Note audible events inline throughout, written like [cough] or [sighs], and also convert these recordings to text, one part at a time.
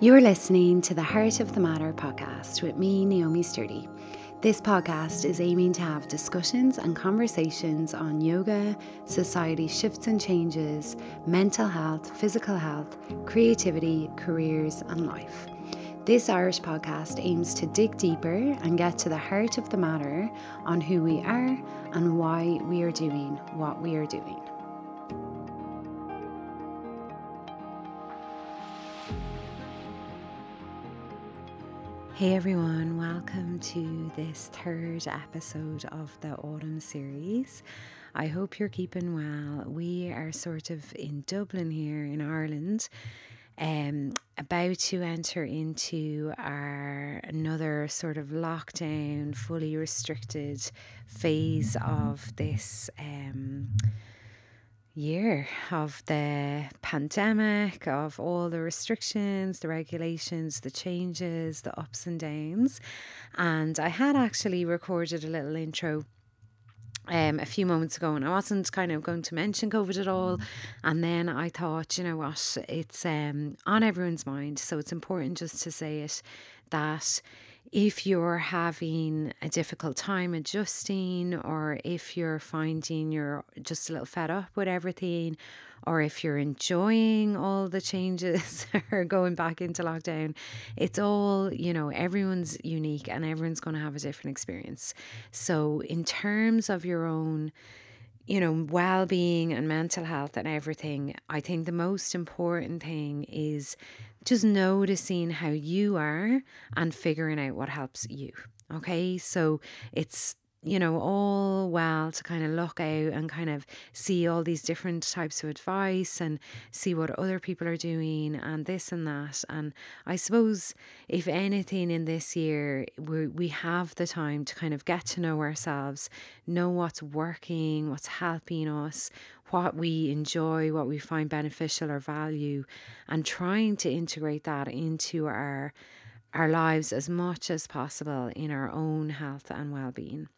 You're listening to the Heart of the Matter podcast with me, Naomi Sturdy. This podcast is aiming to have discussions and conversations on yoga, society shifts and changes, mental health, physical health, creativity, careers, and life. This Irish podcast aims to dig deeper and get to the heart of the matter on who we are and why we are doing what we are doing. Hey everyone, welcome to this third episode of the autumn series. I hope you're keeping well. We are sort of in Dublin here in Ireland, um, about to enter into our another sort of lockdown, fully restricted phase of this. Um, year of the pandemic, of all the restrictions, the regulations, the changes, the ups and downs. And I had actually recorded a little intro um, a few moments ago, and I wasn't kind of going to mention COVID at all. And then I thought, you know what, it's um, on everyone's mind, so it's important just to say it that if you're having a difficult time adjusting, or if you're finding you're just a little fed up with everything, or if you're enjoying all the changes [laughs] or going back into lockdown, it's all, you know, everyone's unique and everyone's going to have a different experience. So, in terms of your own, you know, well being and mental health and everything, I think the most important thing is just noticing how you are and figuring out what helps you. Okay, so it's you know, all well to kind of look out and kind of see all these different types of advice and see what other people are doing and this and that. And I suppose, if anything, in this year, we, we have the time to kind of get to know ourselves, know what's working, what's helping us, what we enjoy, what we find beneficial or value, and trying to integrate that into our our lives as much as possible in our own health and well-being.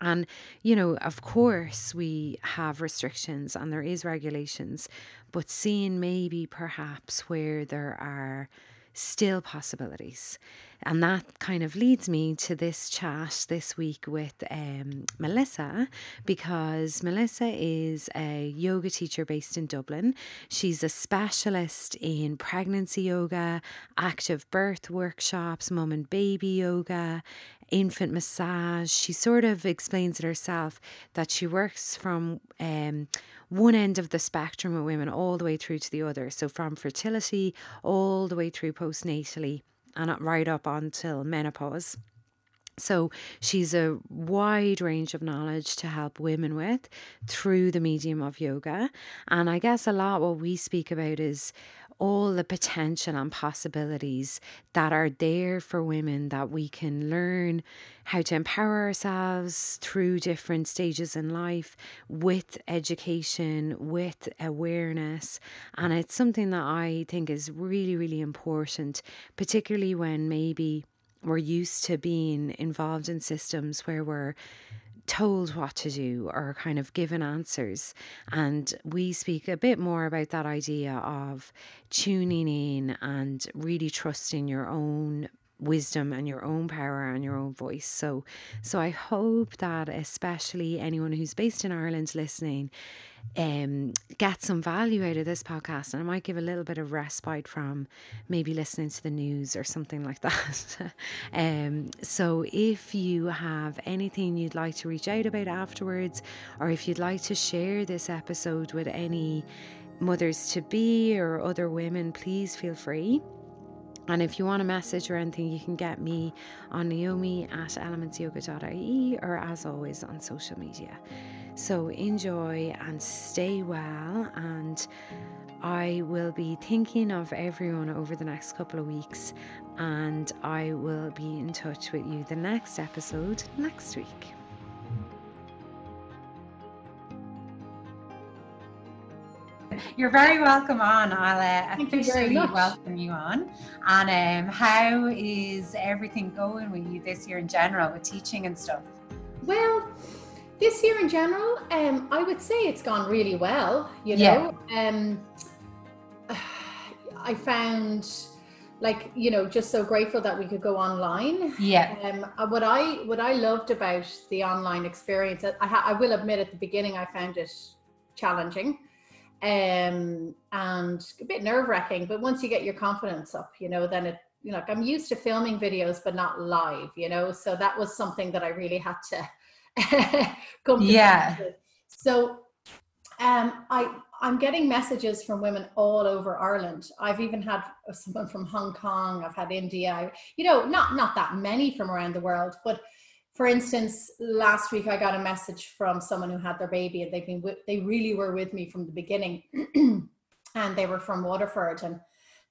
And, you know, of course, we have restrictions and there is regulations, but seeing maybe perhaps where there are still possibilities. And that kind of leads me to this chat this week with um, Melissa because Melissa is a yoga teacher based in Dublin. She's a specialist in pregnancy yoga, active birth workshops, mum and baby yoga, infant massage. She sort of explains it herself that she works from um, one end of the spectrum with women all the way through to the other. So from fertility all the way through postnatally and right up until menopause. So she's a wide range of knowledge to help women with through the medium of yoga. And I guess a lot what we speak about is all the potential and possibilities that are there for women that we can learn how to empower ourselves through different stages in life with education, with awareness. And it's something that I think is really, really important, particularly when maybe we're used to being involved in systems where we're told what to do or kind of given answers. And we speak a bit more about that idea of tuning in and really trusting your own wisdom and your own power and your own voice. So so I hope that especially anyone who's based in Ireland listening um, get some value out of this podcast and I might give a little bit of respite from maybe listening to the news or something like [laughs] that. um, so if you have anything you'd like to reach out about afterwards, or if you'd like to share this episode with any mothers to be or other women, please feel free. And if you want a message or anything, you can get me on Naomi at elementsyoga.ie or as always on social media. So enjoy and stay well. And I will be thinking of everyone over the next couple of weeks. And I will be in touch with you the next episode next week. [laughs] You're very welcome on. I'll uh, officially welcome you on. And um, how is everything going with you this year in general with teaching and stuff? Well, this year in general, um, I would say it's gone really well. You know, yeah. um, [sighs] I found like you know just so grateful that we could go online yeah um uh, what i what i loved about the online experience i ha- i will admit at the beginning i found it challenging um and a bit nerve-wracking but once you get your confidence up you know then it you know like i'm used to filming videos but not live you know so that was something that i really had to [laughs] come to yeah so um i I'm getting messages from women all over Ireland. I've even had someone from Hong Kong. I've had India. You know, not not that many from around the world, but for instance, last week I got a message from someone who had their baby, and they've been they really were with me from the beginning, [clears throat] and they were from Waterford, and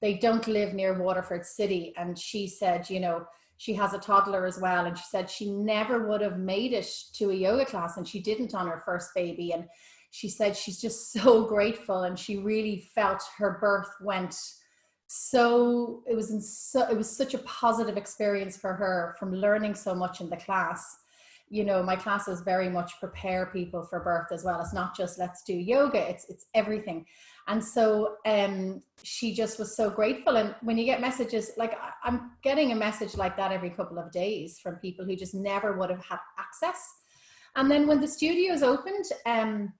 they don't live near Waterford City. And she said, you know, she has a toddler as well, and she said she never would have made it to a yoga class, and she didn't on her first baby, and she said she's just so [laughs] grateful and she really felt her birth went so it was in so it was such a positive experience for her from learning so much in the class. You know my classes very much prepare people for birth as well. It's not just let's do yoga. It's it's everything. And so um she just was so grateful. And when you get messages like i'm getting a message like that every couple of days from people who just never would have had access. And then when the studios opened um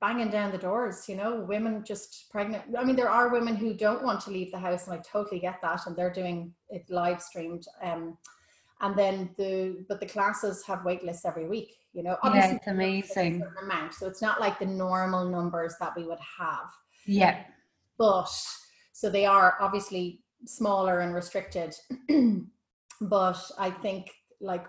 banging down the doors you know women just pregnant. I mean there are women who don't want to leave the house and i totally get that and they're doing it live streamed um and then the but the classes have wait lists every week you know. Obviously yeah, it's amazing amount so it's not like the normal numbers that we would have. Yeah. But so they are obviously smaller and restricted. [clears throat] But i think like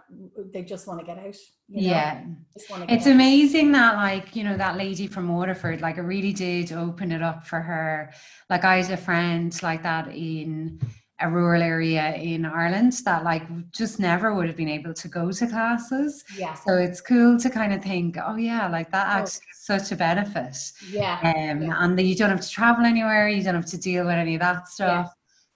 they just want to get out you know? yeah it's out. amazing that like you know that lady from waterford like it really did open it up for her like i had a friend like that in a rural area in Ireland that like just never would have been able to go to classes. Yeah. So it's cool to kind of think, oh yeah, like that oh. actually is such a benefit. Yeah. Um, yeah. and that you don't have to travel anywhere, you don't have to deal with any of that stuff.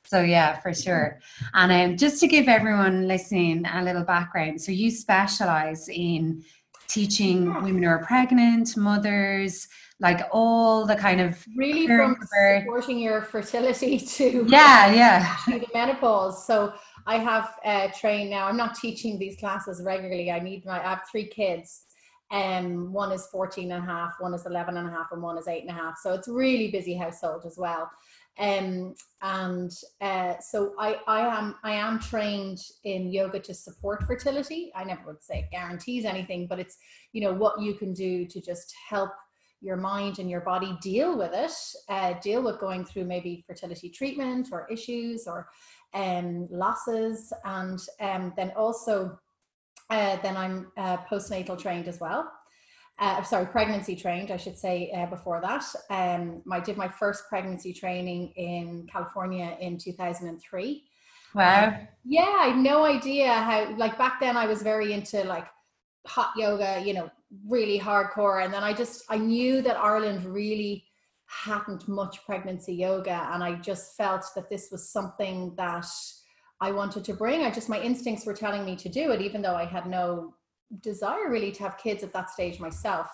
So yeah, for sure. And um, just to give everyone listening a little background, so you specialize in teaching women who are pregnant, mothers, like all the kind of really from supporting your fertility [laughs] to yeah, yeah, to the menopause. So I have uh, trained now. I'm not teaching these classes regularly. I need my. I have three kids. Um, one is 14 and a half, one is 11 and a half, and one is eight and a half. So it's really busy household as well. Um, and uh, so I, I am I am trained in yoga to support fertility. I never would say it guarantees anything, but it's you know what you can do to just help your mind and your body deal with it, uh, deal with going through maybe fertility treatment or issues or um, losses, and um, then also uh, then I'm uh, postnatal trained as well uh, sorry, pregnancy trained, I should say, uh, before that. Um, I did my first pregnancy training in California in 2003. Wow. Um, yeah, I had no idea how, like back then I was very into like hot yoga, you know, really hardcore. And then I just, I knew that Ireland really hadn't much pregnancy yoga. And I just felt that this was something that I wanted to bring. I just, my instincts were telling me to do it, even though I had no desire really to have kids at that stage myself.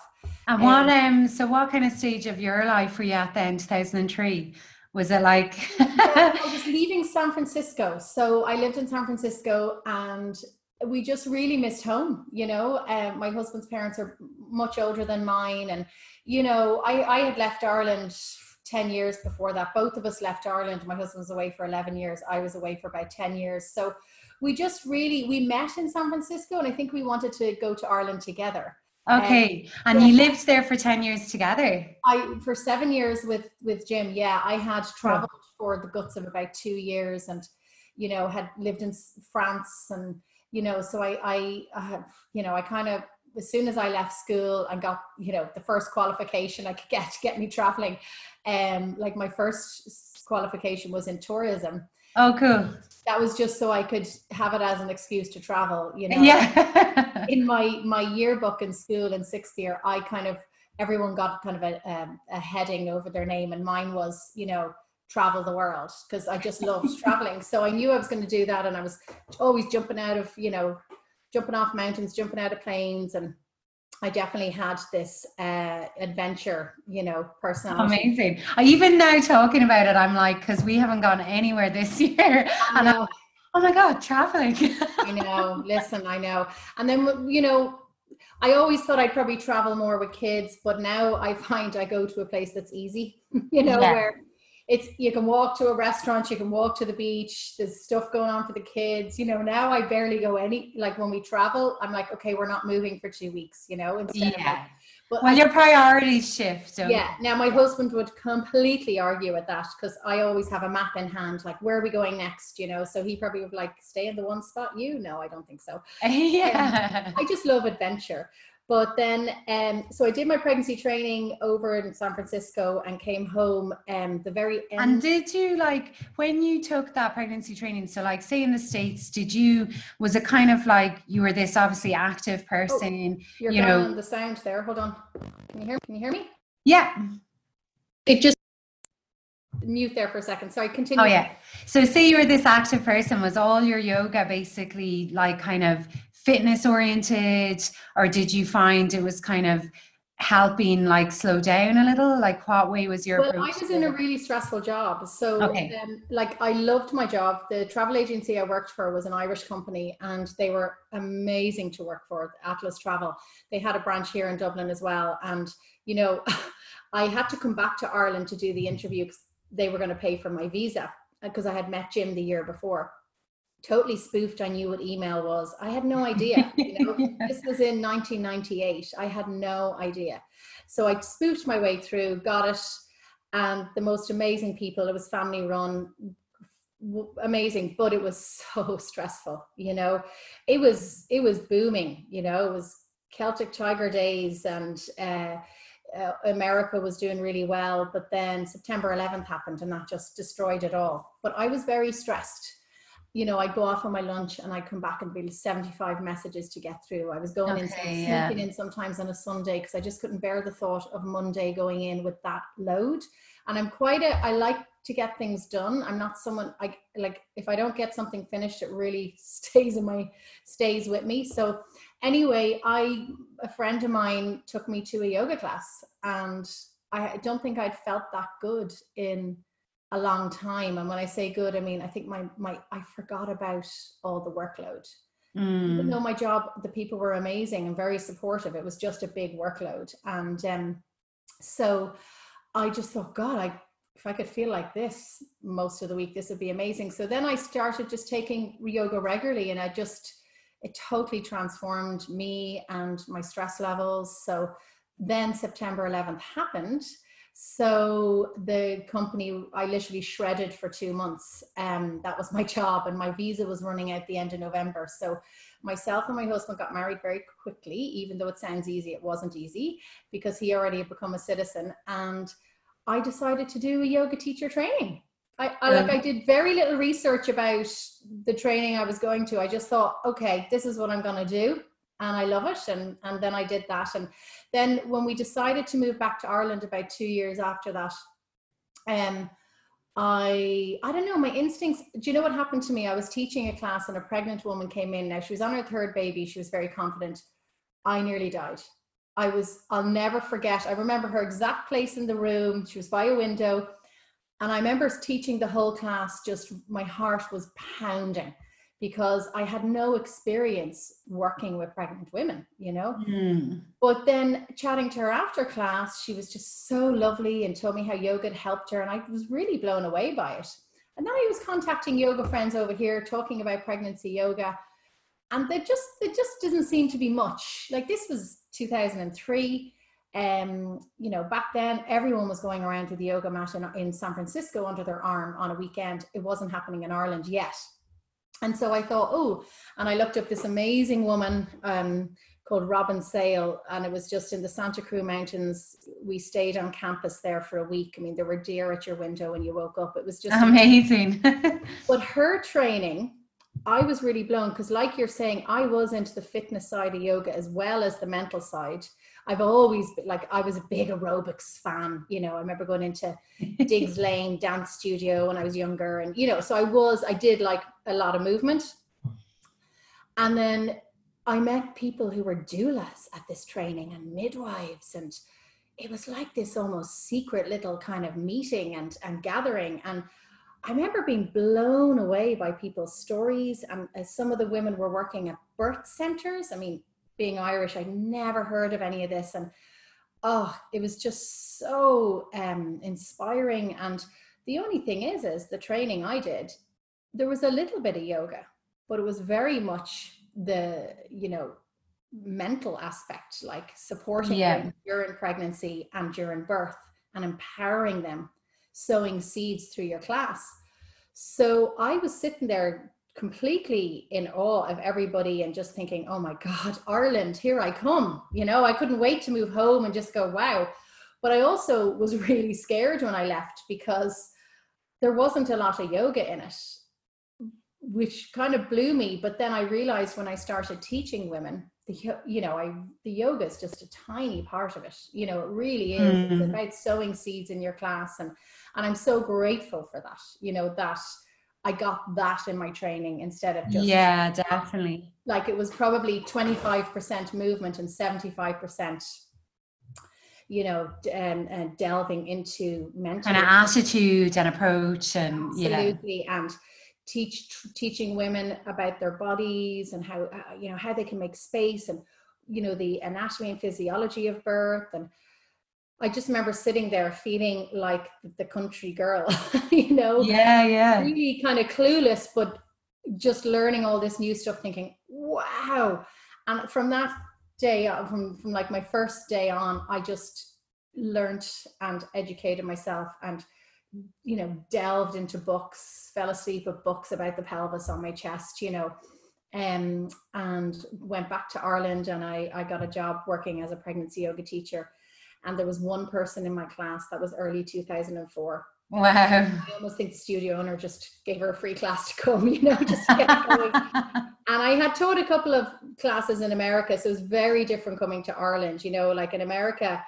And what um, um so what kind of stage of your life were you at then 2003? Was it like yeah, I was [laughs] leaving San Francisco. So I lived in San Francisco and we just really missed home, you know. Um, my husband's parents are much older than mine and you know, I, I had left Ireland 10 years before that. Both of us left Ireland. My husband was away for 11 years. I was away for about 10 years. So we just really we met in San Francisco, and I think we wanted to go to Ireland together. Okay, um, and yeah. you lived there for ten years together. I for seven years with with Jim. Yeah, I had traveled oh. for the guts of about two years, and you know had lived in France, and you know, so I I, I you know I kind of as soon as I left school and got you know the first qualification I could [laughs] get to get me traveling, um, like my first qualification was in tourism. Oh, cool that was just so I could have it as an excuse to travel, you know. Yeah. [laughs] in my my yearbook in school in sixth year, I kind of everyone got kind of a, um, a heading over their name, and mine was, you know, travel the world because I just loved [laughs] traveling. So I knew I was going to do that, and I was always jumping out of, you know, jumping off mountains, jumping out of planes, and I definitely had this uh, adventure, you know, personality. Amazing. I even now talking about it, I'm like, because we haven't gone anywhere this [laughs] year, and I'm, oh my god, traffic. I know. Listen, I know. And then you know, I always thought I'd probably travel more with kids, but now I find I go to a place that's easy. [laughs] you know, yeah. where it's you can walk to a restaurant, you can walk to the beach. There's stuff going on for the kids. You know, now I barely go any. Like when we travel, I'm like, okay, we're not moving for two weeks. You know, instead yeah. Like, but well, I, your priorities shift. yeah. Now my husband would completely argue with that because I always have a map in hand, like where are we going next? You know, so he probably would like stay in the one spot. You know, I don't think so. [laughs] yeah. Um, I just love adventure. But then, um, so I did my pregnancy training over in San Francisco and came home um, the very end. And did you like when you took that pregnancy training? So, like, say in the States, did you, was it kind of like you were this obviously active oh, person? Oh, you're you know, the sound there. Hold on. Can you hear, can you hear me? Yeah. It just mute there for a second. Sorry, continue. Oh, yeah. So, say you were this active person, was all your yoga basically like kind of fitness oriented or did you find it was kind of helping like slow down a little? Like what way was your well i was in a really stressful job so okay. um, like i loved my job. The travel agency i worked for was an irish company and they were amazing to work for atlas travel. They had a branch here in dublin as well and you know [laughs] i had to come back to ireland to do the interview because they were going to pay for my visa because i had met jim the year before totally spoofed I knew what email was. I had no idea. [laughs] You know, this was in 1998. I had no idea. So I spoofed my way through, got it, and the most amazing people. It was family run, amazing, but it was [laughs] so stressful. You know, it was it was booming. You know, it was Celtic Tiger days and. Uh, uh, America was doing really well, but then September 11th happened and that just destroyed it all. But I was very stressed you know, I'd go off on my lunch and I'd come back and be 75 messages to get through. I was going okay, in, sneaking yeah. in sometimes on a Sunday because I just couldn't bear the thought of Monday going in with that load. And I'm quite a, I like to get things done. I'm not someone I like, if I don't get something finished, it really [laughs] stays in my, stays with me. So anyway, I, a friend of mine took me to a yoga class and I don't think I'd felt that good in a long time. And when i say good i mean i think my my i forgot about all the workload. Mm. even though my job the people were amazing and very supportive it was just a big workload. And um so i just thought god i if i could feel like this most of the week this would be amazing. So then i started just taking yoga regularly and i just it totally transformed me and my stress levels. So then september 11th happened so the company, I literally shredded for two months. Um, that was [laughs] my job, and my visa was running out the end of November. So myself and my husband got married very quickly, even though it sounds easy, it wasn't easy because he already had become a citizen. And I decided to do a yoga teacher training. I, I like I did very little research about the training I was going to. I just thought, okay, this is what I'm gonna do and I love it. And and then I did that. And then when we decided to move back to Ireland about two years after that, um, I I don't know my instincts. Do you know what happened to me? I was teaching a class and a pregnant woman came in. Now she was on her third baby. She was very confident. I nearly died. I was. I'll never forget. I remember her exact place in the room. She was by a window. And I remember teaching the whole class, just my heart was pounding because I had no experience working with pregnant women, you know. Mm. But then chatting to her after class, she was just so lovely and told me how yoga had helped her. And I was really blown away by it. And then I was contacting yoga friends over here talking about pregnancy yoga. And there just there just doesn't seem to be much. Like this was 2003. Um, you know, back then everyone was going around with the yoga mat in, in San Francisco under their arm on a weekend. It wasn't happening in Ireland yet. And so I thought, oh, and I looked up this amazing woman um, called Robin Sale, and it was just in the Santa Cruz Mountains. We stayed on campus there for a week. I mean, there were deer at your window when you woke up. It was just amazing. [laughs] but her training, I was really blown because, like you're saying, I was into the fitness side of yoga as well as the mental side. I've always been like I was a big aerobics fan. You know, I remember going into [laughs] Digges Lane dance studio when I was younger, and you know, so I was I did like a lot of movement. And then I met people who were doulas at this training and midwives and it was like this almost secret little kind of meeting and, and gathering. And I remember being blown away by people's stories. And as some of the women were working at birth centers, I mean, being Irish, I'd never heard of any of this. And oh, it was just so um, inspiring. And the only thing is, is the training I did, there was a little bit of yoga, but it was very much the, you know, mental aspect, like supporting Yeah. them during pregnancy and during birth and empowering them, sowing seeds through your class. So I was sitting there completely in awe of everybody and just thinking, oh my God, Ireland, here I come. You know, I couldn't wait to move home and just go, wow. But I also was [laughs] really scared when I left because there wasn't a lot of yoga in it, which kind of blew me. But then I realized when I started teaching women, the you know, I the yoga is just a tiny part of it. You know, it really is. It's Mm. about sowing seeds in your class, and and I'm so grateful for that. You know that I got that in my training instead of just yeah, definitely. like it was probably 25% movement and 75% you know um, uh, delving into mental Kind of attitude and approach, and yeah, absolutely and teach tr- teaching women about their bodies and how uh, you know how they can make space and you know the anatomy and physiology of birth and i just remember sitting there feeling like the country girl [laughs] you know yeah, yeah. really kind of clueless, but just learning all this new stuff, thinking, wow. And from that day, on, from, from like my first day on, I just learned and educated myself and, you know, delved into books, fell asleep with books about the pelvis on my chest, you know, um, and went back to Ireland and I, I got a job working as a pregnancy yoga teacher. And there was one person in my class that was early 2004 Wow. I almost think the studio owner just gave her a free class to come, [laughs] you know, just to get going. [laughs] and I had taught a couple of classes in America, so it was very different coming to Ireland. You know, like in America,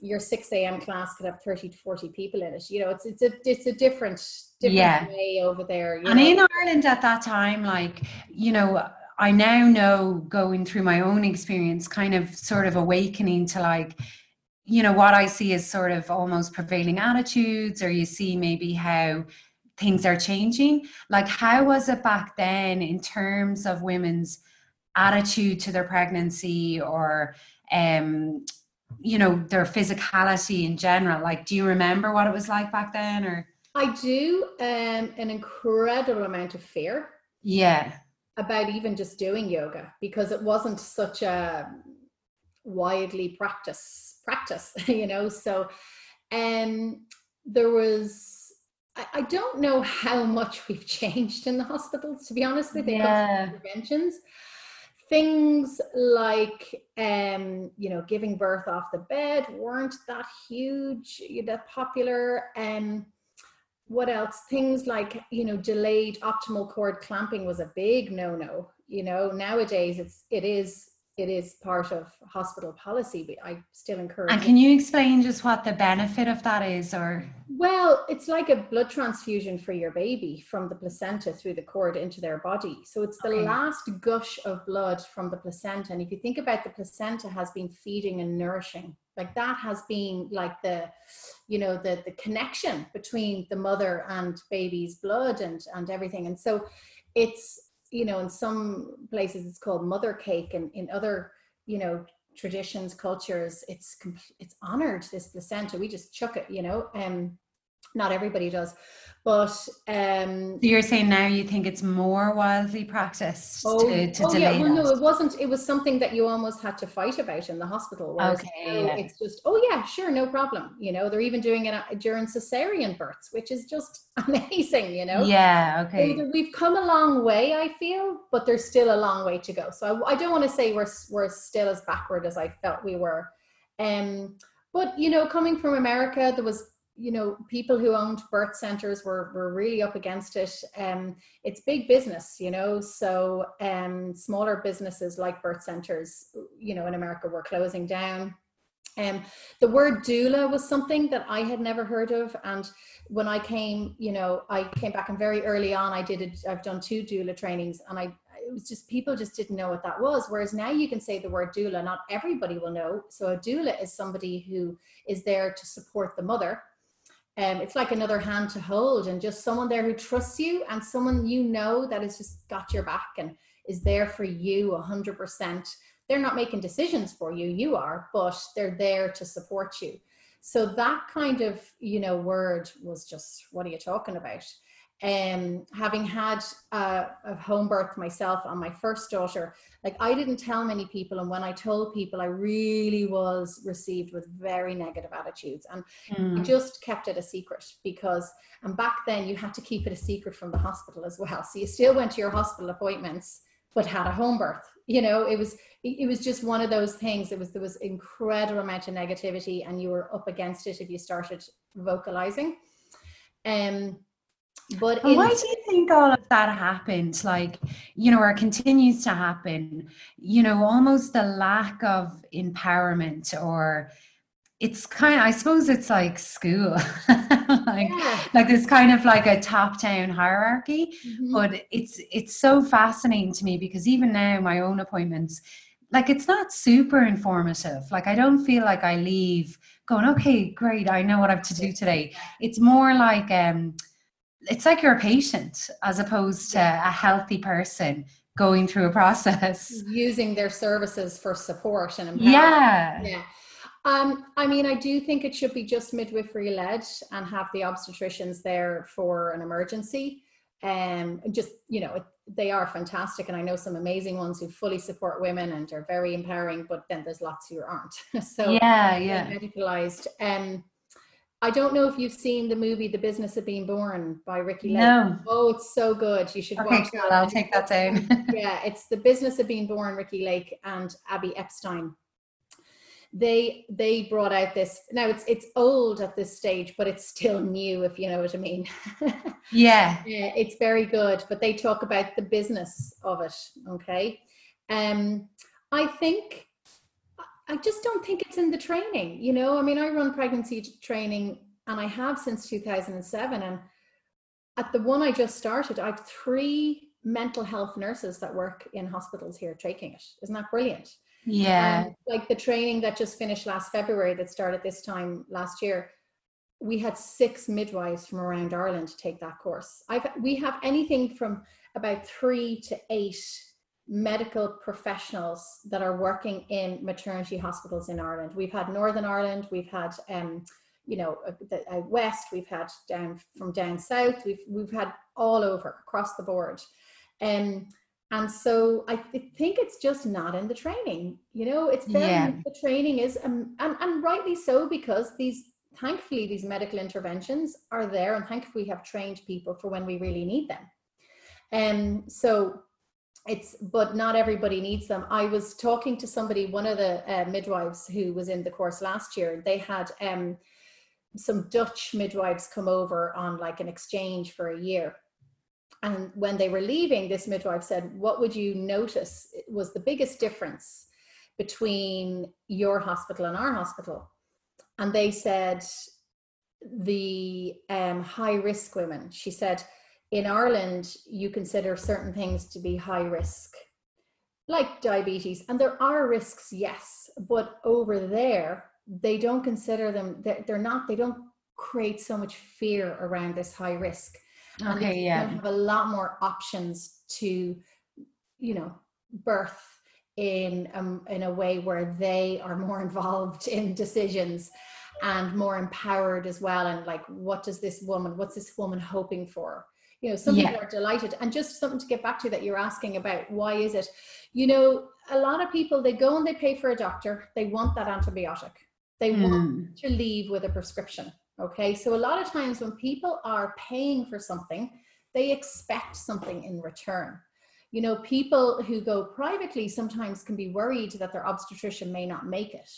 your 6 a.m. class could have 30 to 40 people in it. You know, it's it's a it's a different different Yeah. way over there. And know? in Ireland at that time, like, you know, I now know going through my own experience, kind of sort of awakening to like, you know, what I see is sort of almost prevailing attitudes, or you see maybe how things are changing. Like, how was it back then in terms of women's attitude to their pregnancy or, um, you know, their physicality in general? Like, do you remember what it was like back then? Or, I do um, an incredible amount of fear yeah, about even just doing yoga because it wasn't such a widely practice practice [laughs] you know so um there was I, I don't know how much [laughs] we've changed in the hospitals to be honest with you Yeah. interventions things like um you know giving birth off the bed weren't that huge that popular um what else things like you know delayed optimal cord clamping was a big no no you know nowadays it's it is it is part of hospital policy but i still encourage And can you explain just what the benefit of that is or? Well it's like a blood transfusion for your baby from the placenta through the cord into their body. So it's the Okay. last gush of blood from the placenta. And if you think about the placenta has been feeding and nourishing like that has been like the you know the the connection between the mother and baby's blood and and everything. And so it's you know in some places it's called mother cake and in other you know traditions cultures it's it's honored this placenta. We just chuck it you know um not everybody does but um you're saying now you think it's more wildly practiced Oh, to, to oh yeah, delay well, no, it wasn't. It was something that you almost had to fight about in the hospital. Okay, yeah. it's just, oh yeah, sure, no problem. You know, they're even doing it during cesarean births, which is just [laughs] amazing. You know, yeah okay that we've come a long way, I feel, but there's still a long way to go. So I, I don't want to say we're we're still as backward as I felt we were. Um, but you know, coming from America, there was you know people who owned birth centers were were really up against it. Um, it's big business, you know. So um, smaller businesses like birth centers, you know, in America were closing down. Um, the word doula was something that I had never heard of, and when I came, you know, I came back and very early on, I did it. I've done two doula trainings, and I it was just people just didn't know what that was. Whereas now you can say the word doula, not everybody will know. So a doula is somebody who is there to support the mother. Um, it's like another hand to hold and just someone there who trusts you and someone you know that has just got your back and is there for you 100%. They're not making decisions for you, you are, but they're there to support you. So that kind of, you know, word was just, what are you talking about? Um, having had a, a, home birth myself on my first daughter, like I didn't tell many people, and when I told people, I really was received with very negative attitudes, and mm. I just kept it a secret because, and back then you had to keep it a secret from the hospital as well. So you still went to your hospital appointments, but had a home birth. You know, it was it was just one of those things. It was there was incredible amount of negativity, and you were up against it if you started vocalizing. Um, but in- why do you think all of that happened? Like, you know, or continues to happen? You know, almost the lack of empowerment or it's kind of, I suppose it's like school, [laughs] like yeah. like there's kind of like a top-down hierarchy. Mm-hmm. But it's it's so fascinating to me because even now my own appointments, like it's not super informative. Like I don't feel like I leave going, okay, great, I know what I have to do today. It's more like um it's like you're a patient as opposed to a healthy person going through a process [laughs] using their services for support and yeah yeah um, I mean, I do think it should be just midwifery led and have the obstetricians there for an emergency. Um, just you know, it, they are fantastic, and I know some amazing ones who fully support women and are very empowering. But then there's lots who aren't. [laughs] so yeah, yeah, medicalized. Um, I don't know if you've seen the movie The Business of Being Born by Ricki Lake. No. Oh, it's so good. You should okay, watch cool. it. I'll take that down. [laughs] [laughs] yeah, it's The Business of Being Born, Ricki Lake and Abby Epstein. They they brought out this now it's it's old at this stage, but it's still new, if you know what I mean. [laughs] yeah. yeah. It's very good. But they talk about the business of it. Okay. Um I think I just don't think it's in the training. You know, I mean, I run pregnancy training and I have since 2007. And at the one I just started, I have three mental health nurses that work in hospitals here taking it. Isn't that brilliant? Yeah. Um, like the training that just finished last February that started this time last year, we had six midwives from around Ireland take that course. I've we have anything from about three to eight medical professionals that are working in maternity hospitals in Ireland. We've had Northern Ireland, we've had um, you know uh, the uh, west, we've had down from down south, we've we've had all over across the board. Um, and so I th- think it's just not in the training. You know, it's very yeah. the training is um, and and rightly so because these thankfully these medical interventions are there and thankfully we have trained people for when we really need them. And um, so it's but not everybody needs them. I was talking to somebody one of the uh, midwives who was in the course last year they had um, some dutch midwives come over on like an exchange for a year. And when they were leaving this midwife said what would you notice was the biggest difference between your hospital and our hospital? And they said the um, high risk women. She said in Ireland, you consider certain things to be high risk, like diabetes. And there are risks, yes, but over there, they don't consider them, they're, they're not, they don't create so much fear around this high risk. Okay, and yeah. have a lot more options to, you know, birth in um, in a way where they are more [laughs] involved in decisions and more empowered as well and like what does this woman what's this woman hoping for you know some yeah. people are delighted. And just something to get back to that you're asking about why is it? You know a lot of people they go and they pay for a doctor. They want that antibiotic. They mm. want to leave with a prescription okay? So a lot of times when people are paying for something they expect something in return. You know people who go privately sometimes can be worried that their obstetrician may not make it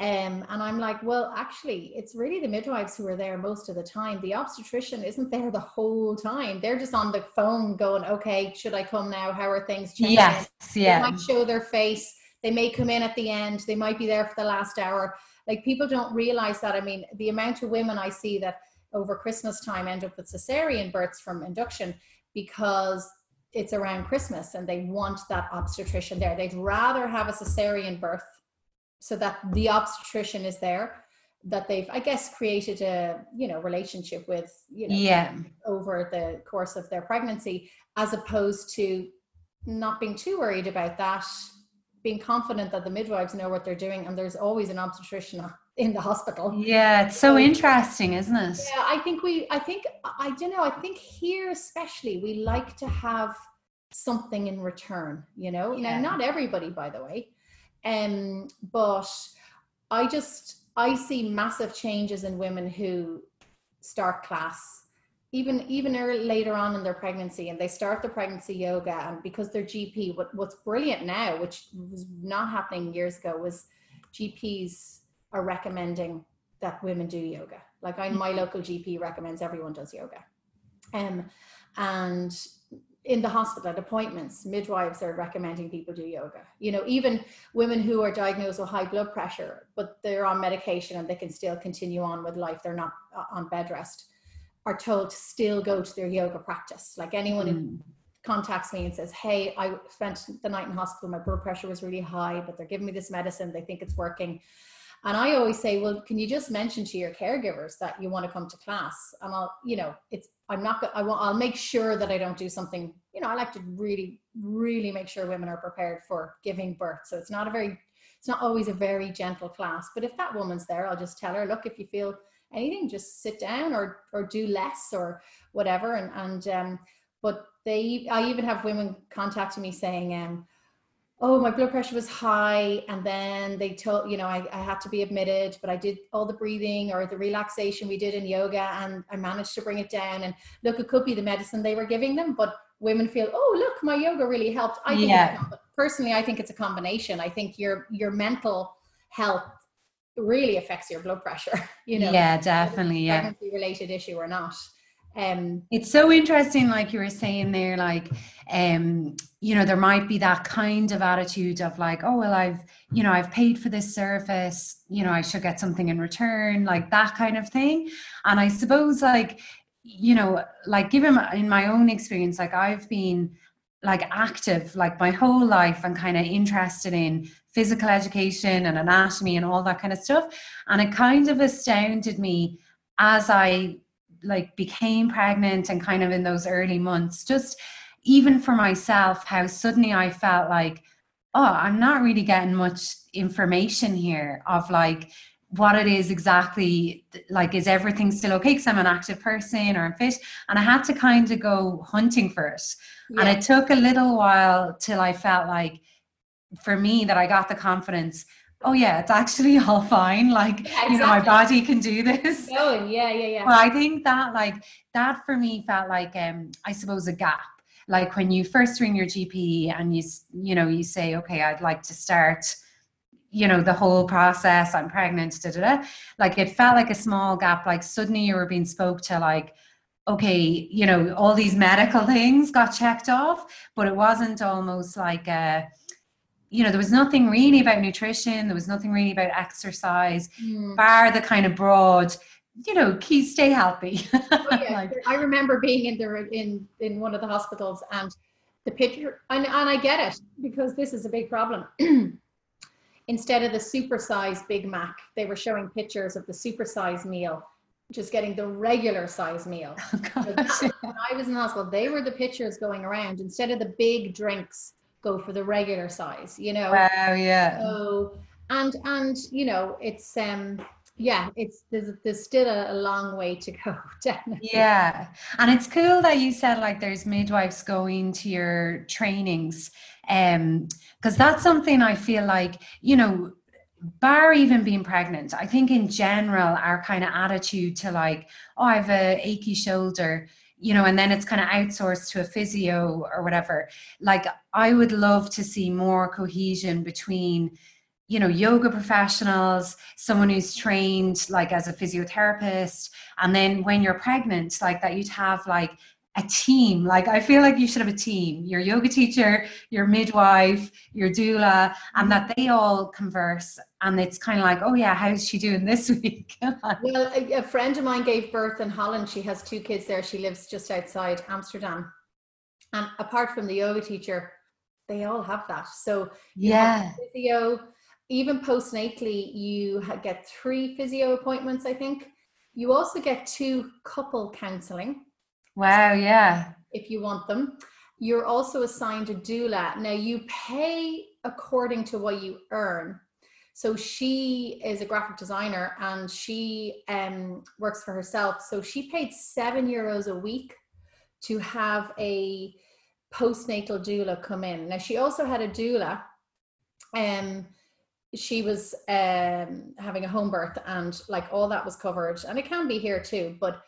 um, and I'm like, well, actually, it's really the midwives who are there most of the time. The obstetrician isn't there the whole time. They're just on the phone going, okay, should I come now? How are things changing? Yes, yeah. They might show their face. They may come in at the end. They might be there for the last hour. Like people don't realize that. I mean, the amount of women I see that over Christmas time end up with cesarean births from induction because it's around Christmas and they want that obstetrician there. They'd rather have a cesarean birth so that the obstetrician is there that they've i guess created a you know relationship with you know yeah. over the course of their pregnancy as opposed to not being too worried about that being confident that the midwives know what they're doing and there's always an obstetrician [laughs] in the hospital. Yeah it's so interesting isn't it? yeah i think we i think i don't know i think here especially we like to have something in return you know? Yeah. now not everybody by the way um but i just I see massive changes in women who start class even even early, later on in their pregnancy and they start the pregnancy yoga and because their gp what, what's brilliant now which was not happening years ago was gps are recommending that women do yoga like I, my mm-hmm. local gp recommends everyone does yoga um, and in the hospital at appointments, midwives are recommending people do yoga. You know, even women who are diagnosed with high blood pressure, but they're on medication and they can still continue on with life, they're not uh, on bed rest, are told to still go to their yoga practice. Like anyone mm. who contacts me and says, Hey, I spent the night in hospital, my blood pressure was really high, but they're giving me this medicine, they think it's working. And I always say, well, can you just mention to your caregivers that you want to come to class? And I'll, you know, it's, I'm not, I want, I'll make sure that I don't do something, you know, I like to really, really make sure women are prepared for giving birth. So it's not a very, it's not always a very gentle class. But if that woman's there, I'll just tell her, look, if you feel anything, just sit down or, or do less or whatever. And, and, um, but they, I even have women contacting me saying, um, oh my blood pressure was high and then they told you know I, I had to be admitted but i did all the breathing or the relaxation we did in yoga and i managed to bring it down. And look it could be the medicine they were giving them but women feel oh look my yoga really helped. I think yeah. personally i think it's a combination. I think your your mental health really affects your blood pressure [laughs] you know yeah definitely yeah. related issue or not. Um, it's so interesting, like you were saying there, like, um, you know, there might be that kind of attitude of like, oh, well, I've, you know, I've paid for this service, you know, I should get something in return, like that kind of thing. And I suppose, like, you know, like given in my own experience, like I've been like active like my whole life and kind of interested in physical education and anatomy and all that kind of stuff. And it kind of astounded me as I like became pregnant and kind of in those early months just even for myself how suddenly i felt like oh i'm not really getting much information here of like what it is exactly like is everything still okay because i'm an active person or i'm fit and i had to kind of go hunting for it yeah. and it took a little while till i felt like for me that i got the confidence oh yeah, it's actually [laughs] all fine. Like, yeah, exactly. you know, my body can do [laughs] this. Oh, yeah, yeah, yeah. But I think that like that for me felt like um I suppose a gap. Like when you first ring your GP and you you know you say, okay, I'd like to start you know the whole process i'm pregnant da, da, da. like it felt like a small gap like suddenly you were being spoke to like okay you know all these medical [laughs] things got checked off but it wasn't almost like a you know, there was nothing really about nutrition, there was nothing really about exercise, mm. bar the kind of broad, you know, key stay healthy. [laughs] oh, yeah. like, I remember being in the in in one of the hospitals and the picture and, and I get it because this is a big problem. [clears throat] Instead of the supersized Big Mac, they were showing pictures of the supersized meal, just getting the regular size meal. [laughs] Oh, so when I was in the hospital, they were the pictures going around instead of the big drinks go for the regular size, you know. Wow, yeah. So and and you know, it's um yeah, it's there's there's still a, a, long way to go, [laughs] definitely. Yeah. And it's cool that you said like there's midwives going to your trainings. Um, because that's something I feel like, you know, bar even being pregnant, I think in general our kind of attitude to like, oh, I have a achy shoulder you know, and then it's kind of outsourced to a physio or whatever. Like, I would love to see more cohesion between, you know, yoga professionals, someone who's trained like as a physiotherapist, and then when you're pregnant, like that you'd have like a team. Like I feel like you should have a team. Your yoga teacher, your midwife, your doula, and that they all converse. And it's kind of like, oh yeah, how's she doing this [laughs] week? [laughs] well, a, a, friend of mine gave birth in Holland. She has two kids there. She lives just outside Amsterdam. And apart from the yoga teacher, they all have that. So yeah, physio, even postnatally, you get three physio appointments, I think. You also get two couple counseling. Wow, yeah. If you want them. You're also assigned a doula. Now you pay according to what you earn. So she is a graphic designer and she um, works for herself. So she paid seven euros a week to have a postnatal doula come in. Now she also had a doula. Um, she was um, having a home birth and like all that was covered, and it can be here too. But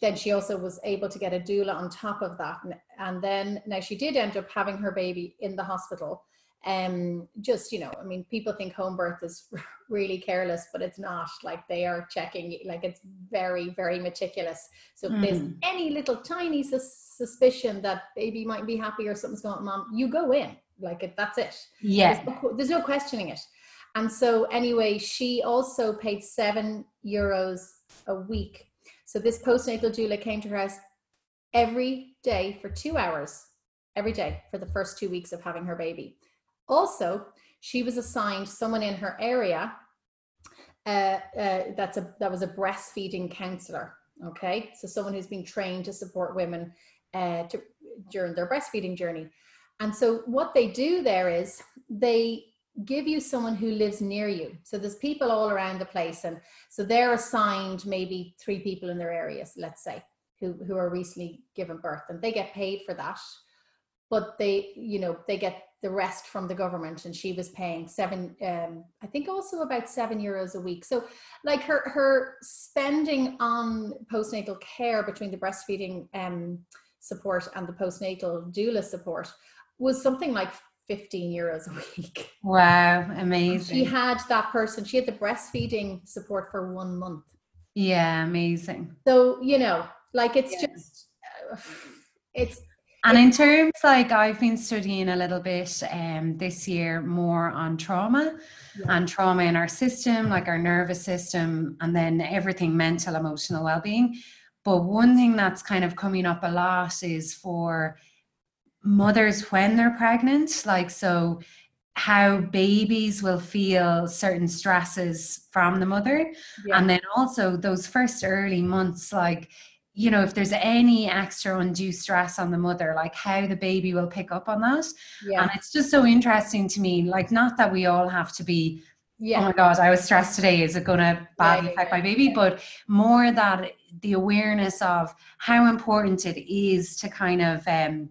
then she also was able to get a doula on top of that, and then now she did end up having her baby in the hospital um just you know i mean people think home birth is [laughs] really careless but it's not like they are checking like it's very very meticulous so mm. if there's hmm. any little tiny sus- suspicion that baby might be happy or something's going on mom you go in like it, that's it yeah there's no, there's no questioning it and so anyway she also paid seven euros a week so this postnatal doula came to her house every day for two hours every day for the first two weeks of having her baby also, she was assigned someone in her area uh, uh, that's a that was a breastfeeding counselor. Okay, so someone who's been trained to support women uh, to, during their breastfeeding journey. And so what they do there is they give you someone who lives near you. So there's people all around the place, and so they're assigned maybe three people in their areas, let's say, who who are recently given birth, and they get paid for that. But they, you know, they get the rest from the government and she was paying seven um, i think also about seven euros a week so like her her spending on postnatal care between the breastfeeding um, support and the postnatal doula support was something like 15 euros a week wow [laughs] amazing she had that person she had the breastfeeding support for one month yeah amazing so you know like it's yeah. just uh, it's and in terms like I've been studying a little bit um, this year more on trauma yeah. and trauma in our system, like our nervous system, and then everything mental, emotional well-being. But one thing that's kind of coming up a lot is for mothers when they're pregnant, like so how babies will feel certain stresses from the mother yeah. and then also those first early months like you know if there's any extra undue stress on the mother like how the baby will pick up on that yeah. and it's just so interesting to me like not that we all have to be yeah. oh my god i was stressed today is it going to badly affect my baby but more that the awareness of how important it is to kind of um,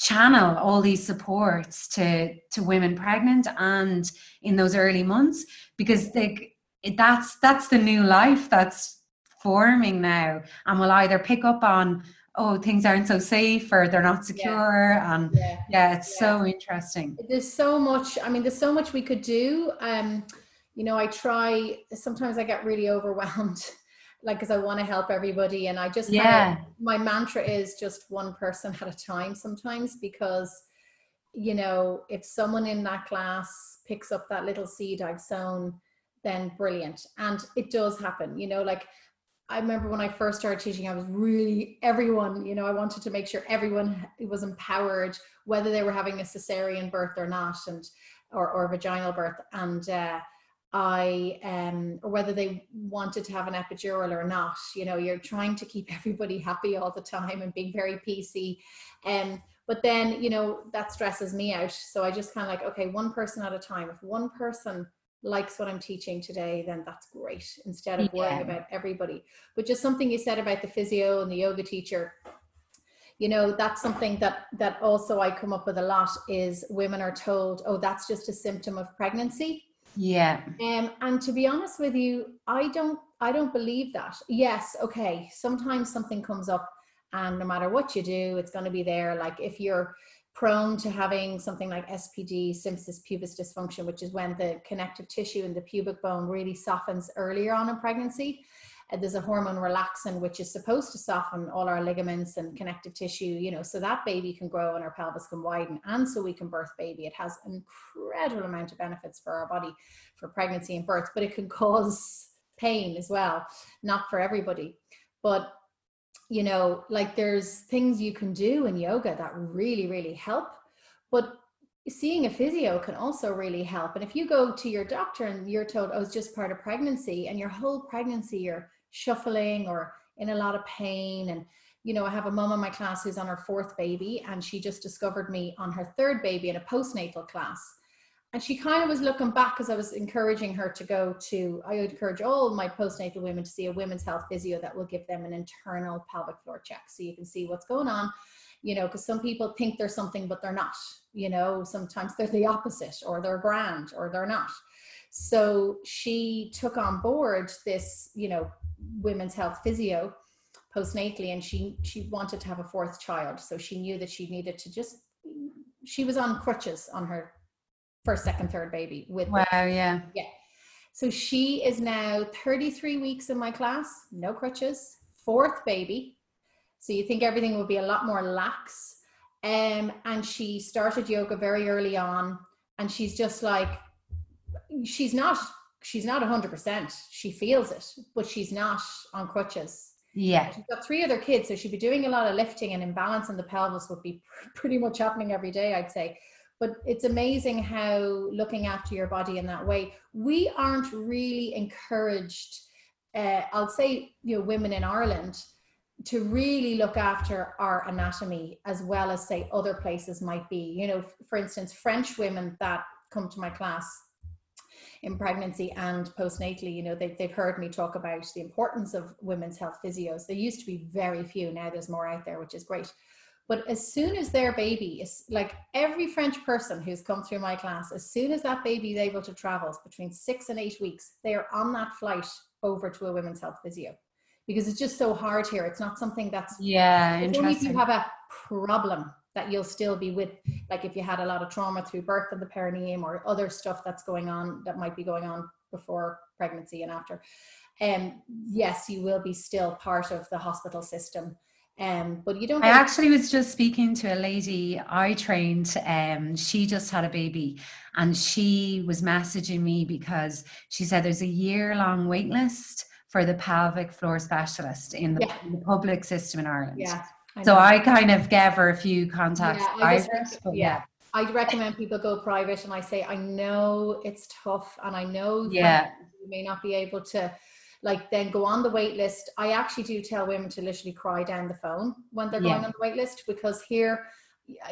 channel all these supports to to women pregnant and in those early months because they that's that's the new life that's forming now and we'll either pick up on oh things aren't so safe or they're not secure yeah. and yeah, yeah it's yeah. so interesting there's so much i mean there's so much we could do um you know i try sometimes i get really overwhelmed like because i want to help everybody and i just yeah. kinda, my mantra is just one person at a time sometimes because you know if someone in that class picks up that little seed i've sown then brilliant. And it does happen you know like I remember when I first started teaching, I was really everyone, you know, I wanted to make sure everyone was empowered, whether they were having a cesarean birth or not, and or, or vaginal birth, and uh, I um, or whether they wanted to have an epidural or not. You know, you're trying to keep [laughs] everybody happy all the time and being very PC. Um, but then, you know, that stresses me out. So I just kind of like, okay, one person at a time. If one person likes what I'm teaching today, then that's great instead of yeah. worrying about everybody. But just something you said about the physio and the yoga teacher, you know, that's something that that also I come up with a lot is women are told, oh, that's just a symptom of pregnancy. Yeah. Um, and to be honest with you, I don't I don't believe that. Yes, okay. Sometimes something comes up and no matter what you do, it's going to be there. Like if you're prone to having something like SPD, symphysis pubis dysfunction, which is when the connective tissue in the pubic bone really softens earlier on in pregnancy. Uh, there's a hormone relaxin, which is supposed to soften all our ligaments and connective tissue, you know, so that baby can grow and our pelvis can widen and so we can birth baby. It has an incredible amount of benefits for our body for pregnancy and birth, but it can [laughs] cause pain as well, not for everybody. But you know, like there's things you can do in yoga that really, really help. But seeing a physio can also really help. And if you go to your doctor and you're told, oh, it's just part of pregnancy, and your whole pregnancy you're shuffling or in a lot of pain. And, you know, I have a mom in my class who's on her fourth baby, and she just discovered me on her third baby in a postnatal class and she kind of was looking back because I was encouraging her to go to, I would encourage all my postnatal women to see a women's health physio that will give them an internal pelvic floor check so you can see what's going on, you know, because some people think there's something, but they're not, you know, sometimes they're the opposite or they're grand or they're not. So she took on board this, you know, women's health physio postnatally and she she wanted to have a fourth child so she knew that she needed to just she was on crutches on her first, second, third baby with wow, yeah. Yeah. So she is now 33 weeks in my class, no crutches, fourth baby. So you think everything will be a lot more lax. Um, and she started yoga very early on, and she's just like, she's not, she's not 100%. She feels it, but she's not on crutches. Yeah. She's got three other kids, so she'd be doing a lot of lifting and imbalance in the pelvis would be [laughs] pretty much happening every day, I'd say but it's amazing how looking after your body in that way we aren't really encouraged uh, i'll say you know women in ireland to really look after our anatomy as well as say other places might be you know for instance french women that come to my class in pregnancy and postnatally you know they, they've heard me talk about the importance of women's health physios there used to be very few now there's more out there which is great but as soon as their baby is like every French person who's come through my class, as soon as that baby is able to travel between six and eight weeks, they are on that flight over to a women's health physio because it's just so hard here. It's not something that's yeah. Interesting. Only if you have a problem that you'll still be with, like if you had a lot of trauma through birth of the perineum or other stuff that's going on that might be going on before pregnancy and after. And um, yes, you will be still part of the hospital system um, but you don't. I actually was just speaking to a lady I trained. Um, she just had a baby, and she was messaging me because she said there's a year long wait list for the pelvic floor specialist in the, yeah. in the public system in Ireland. Yeah. I so I kind of gave her a few contacts. Yeah, private, yeah. yeah. I'd recommend people go private, and I say I know it's tough, and I know yeah you may not be able to like then go on the wait list. I actually do tell women to literally cry down the phone when they're yeah. going on the wait list because here,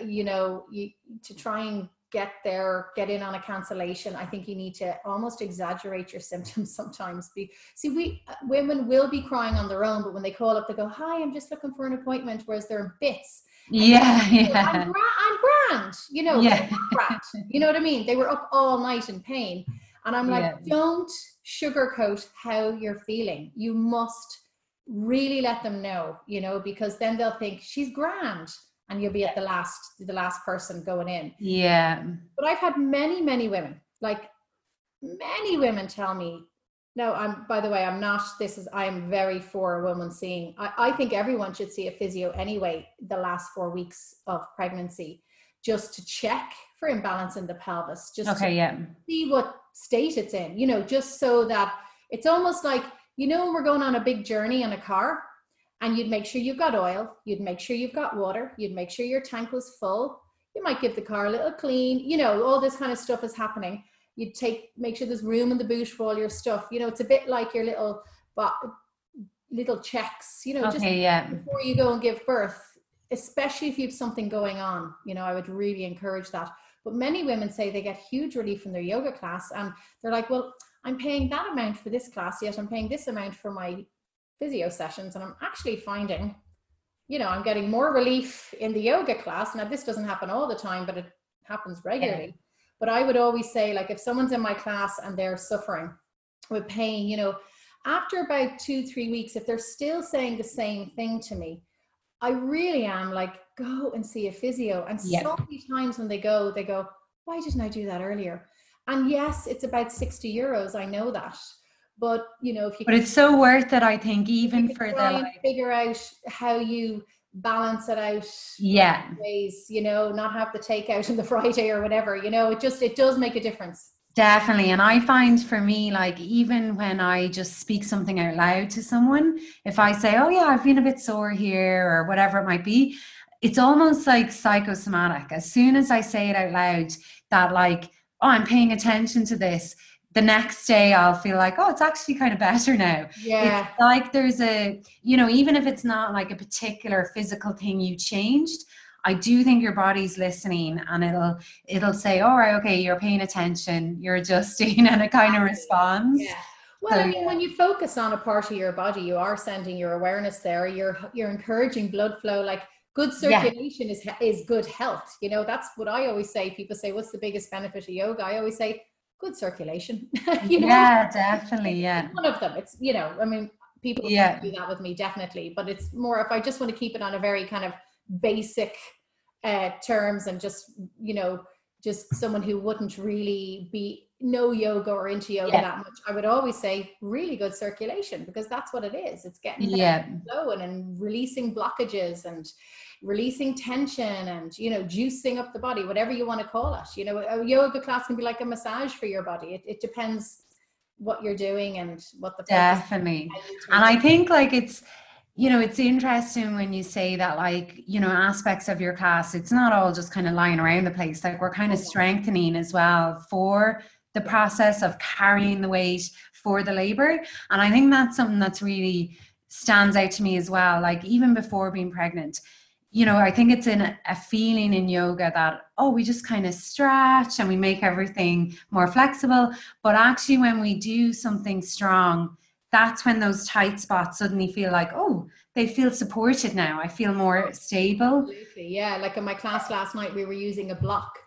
you know, you to try and get there, get in on a cancellation. I think you need to almost exaggerate your [laughs] symptoms sometimes. Be, see, we uh, women will be crying on their own, but when they call up, they go, "Hi, I'm just looking for an appointment," whereas they're in bits. yeah, yeah. I'm, gra- I'm grand, you know. Yeah. Grand, you know what I mean? They were up all night in pain, and I'm like, yeah. don't sugarcoat how you're feeling. You must really let them know, you know, because then they'll think she's grand and you'll be at the last the last person going in. Yeah. But I've had many, many women, like many women tell me, no, I'm by the way, I'm not this is I am very for a woman seeing I, I think everyone should see a physio anyway the last four weeks of pregnancy just to check for imbalance in the pelvis. Just okay, yeah. see what state it's in, you know, just so that it's almost like, you know, when we're going on a big journey in a car and you'd make sure you've got oil, you'd make sure you've got water, you'd make sure your tank was full. You might give the car a little clean, you know, all this kind of stuff is happening. You'd take, make sure there's room in the boot for all your stuff. You know, it's a bit like your little, but little checks, you know, okay, just yeah. before you go and give birth, especially if you have something going on, you know, I would really encourage that. But many women say they get huge relief from their yoga class and they're like, well, I'm paying that amount for this class, yet I'm paying this amount for my physio sessions. And I'm actually finding, you know, I'm getting more relief in the yoga class. Now, this doesn't happen all the time, but it happens regularly. Yeah. But I would always say, like, if someone's in my class and they're suffering with pain, you know, after about two, three weeks, if they're still saying the same thing to me, I really am like, go and see a physio. And yep. so many times when they go, they go, why didn't I do that earlier? And yes, it's about 60 euros. I know that. But you know, if you But it's so worth it, I think, even for the figure out how you balance it out yeah ways you know not have the takeout on the friday or whatever you know it just it does make a difference Definitely. And I find for me, like, even when I just speak something out loud to someone, if I say, Oh, yeah, I've been a bit sore here or whatever it might be, it's almost like psychosomatic. As soon as I say it out loud, that, like, oh, I'm paying attention to this, the next day I'll feel like, oh, it's actually kind of [laughs] better now. Yeah. It's like there's a, you know, even if it's not like a particular physical thing you changed, I do think your body's listening and it'll it'll say, all right, okay, you're paying attention, you're adjusting, [laughs] and it kind of responds. Yeah. Well, so, I mean, yeah. when you focus on a part of your body, you are sending your awareness there. You're you're encouraging blood flow. Like good circulation yeah. is is good health. You know, that's what I always say. People say, "What's the biggest benefit of yoga?" I always say, "Good circulation." [laughs] you know? Yeah, definitely. Yeah, one of them. It's you know, I mean, people yeah. do that with me definitely, but it's more if I just want to keep it on a very kind of basic uh, terms and just you know just someone who wouldn't really be no yoga or into yoga yeah. that much i would always say really good circulation because that's what it is it's getting yeah flowing and releasing blockages and releasing tension and you know juicing up the body whatever you want to call it. You know a yoga class can be like a massage for your body. It, it depends what you're doing and what the definitely. And i think like it's you know it's interesting when you say that like you know aspects of your class it's not all just kind of lying around the place. Like we're kind of strengthening as well for the process of carrying the weight for the labor. And i think that's something that's really stands out to me as well. Like even before being pregnant you know i think it's in a, feeling in yoga that oh we just kind of stretch and we make everything more flexible but actually when we do something strong that's when those tight spots suddenly feel like, oh, they feel supported now. I feel more oh, stable. Absolutely. Yeah. Like in my class last night, we were using a block.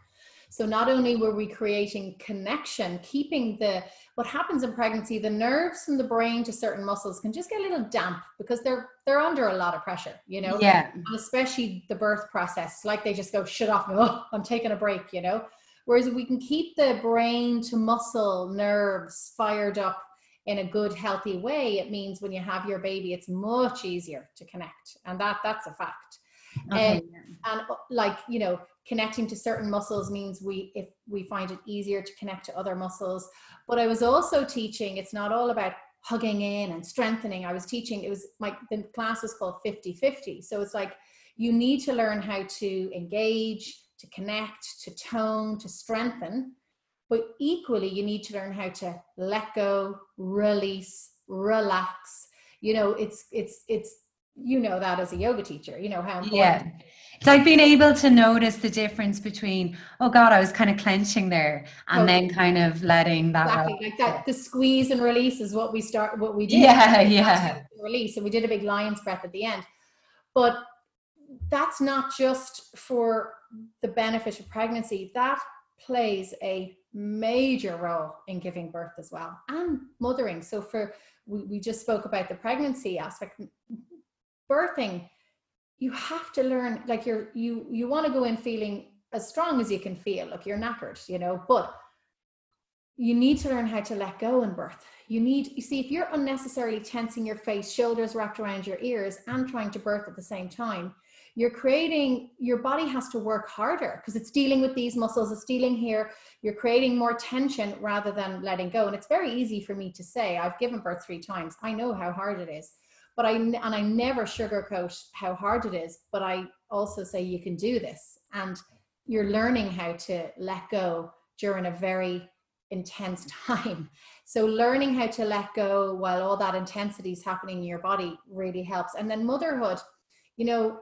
So not only were we creating connection, keeping the what happens in pregnancy, the nerves from the brain to certain muscles can just get a little damp because they're they're under a lot of pressure, you know. Yeah. And especially the birth process, like they just go shut off. Oh, [laughs] I'm taking a break, you know. Whereas if we can keep the brain to muscle nerves fired up in a good healthy way it means when you have your baby it's much easier to connect and that that's a fact okay. and, and like you know connecting to certain muscles means we if we find it easier to connect to other muscles but i was also teaching it's not all about hugging in and strengthening i was teaching it was my the class was called 50 50 so it's like you need to learn how to engage to connect to tone to strengthen but equally, you need to learn how to let go, release, relax. You know, it's it's it's you know that as a yoga teacher, you know how important. Yeah. It's like being able to notice the difference between, oh God, I was kind of clenching there and then kind of letting that exactly like that the squeeze and release is what we start what we did. Yeah, yeah. Release. And we did a big lion's breath at the end. But that's not just for the benefit of pregnancy. That plays a major role in giving birth as well and mothering. So for we, we just spoke about the pregnancy aspect, birthing, you have to learn like you're you you want to go in feeling as strong as you can feel. Like you're knackered, you know, but you need to learn how to let go in birth. You need, you see, if you're unnecessarily tensing your face, shoulders wrapped around your ears, and trying to birth at the same time, you're creating your body has to work harder because it's dealing with these muscles it's dealing here you're creating more tension rather than letting go and it's very easy for me to say i've given birth three times i know how hard it is but i and i never sugarcoat how hard it is but i also say you can do this and you're learning how to let go during a very intense [laughs] time so learning how to let go while all that intensity is happening in your body really helps and then motherhood you know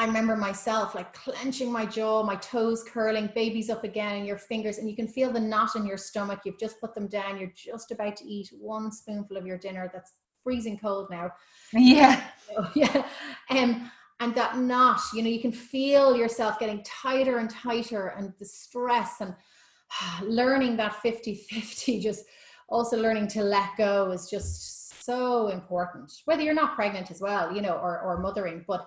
I remember myself like clenching my jaw, my toes curling, babies up again, and your fingers, and you can feel the knot in your stomach. You've just put them down. You're just about to eat one spoonful of your dinner that's freezing cold now. Yeah. [laughs] yeah. Um, and that knot, you know, you can feel yourself getting tighter and tighter, and the stress and [sighs] learning that 50 50, [laughs] just also learning to let go is just so important, whether you're not pregnant as well, you know, or, or mothering. But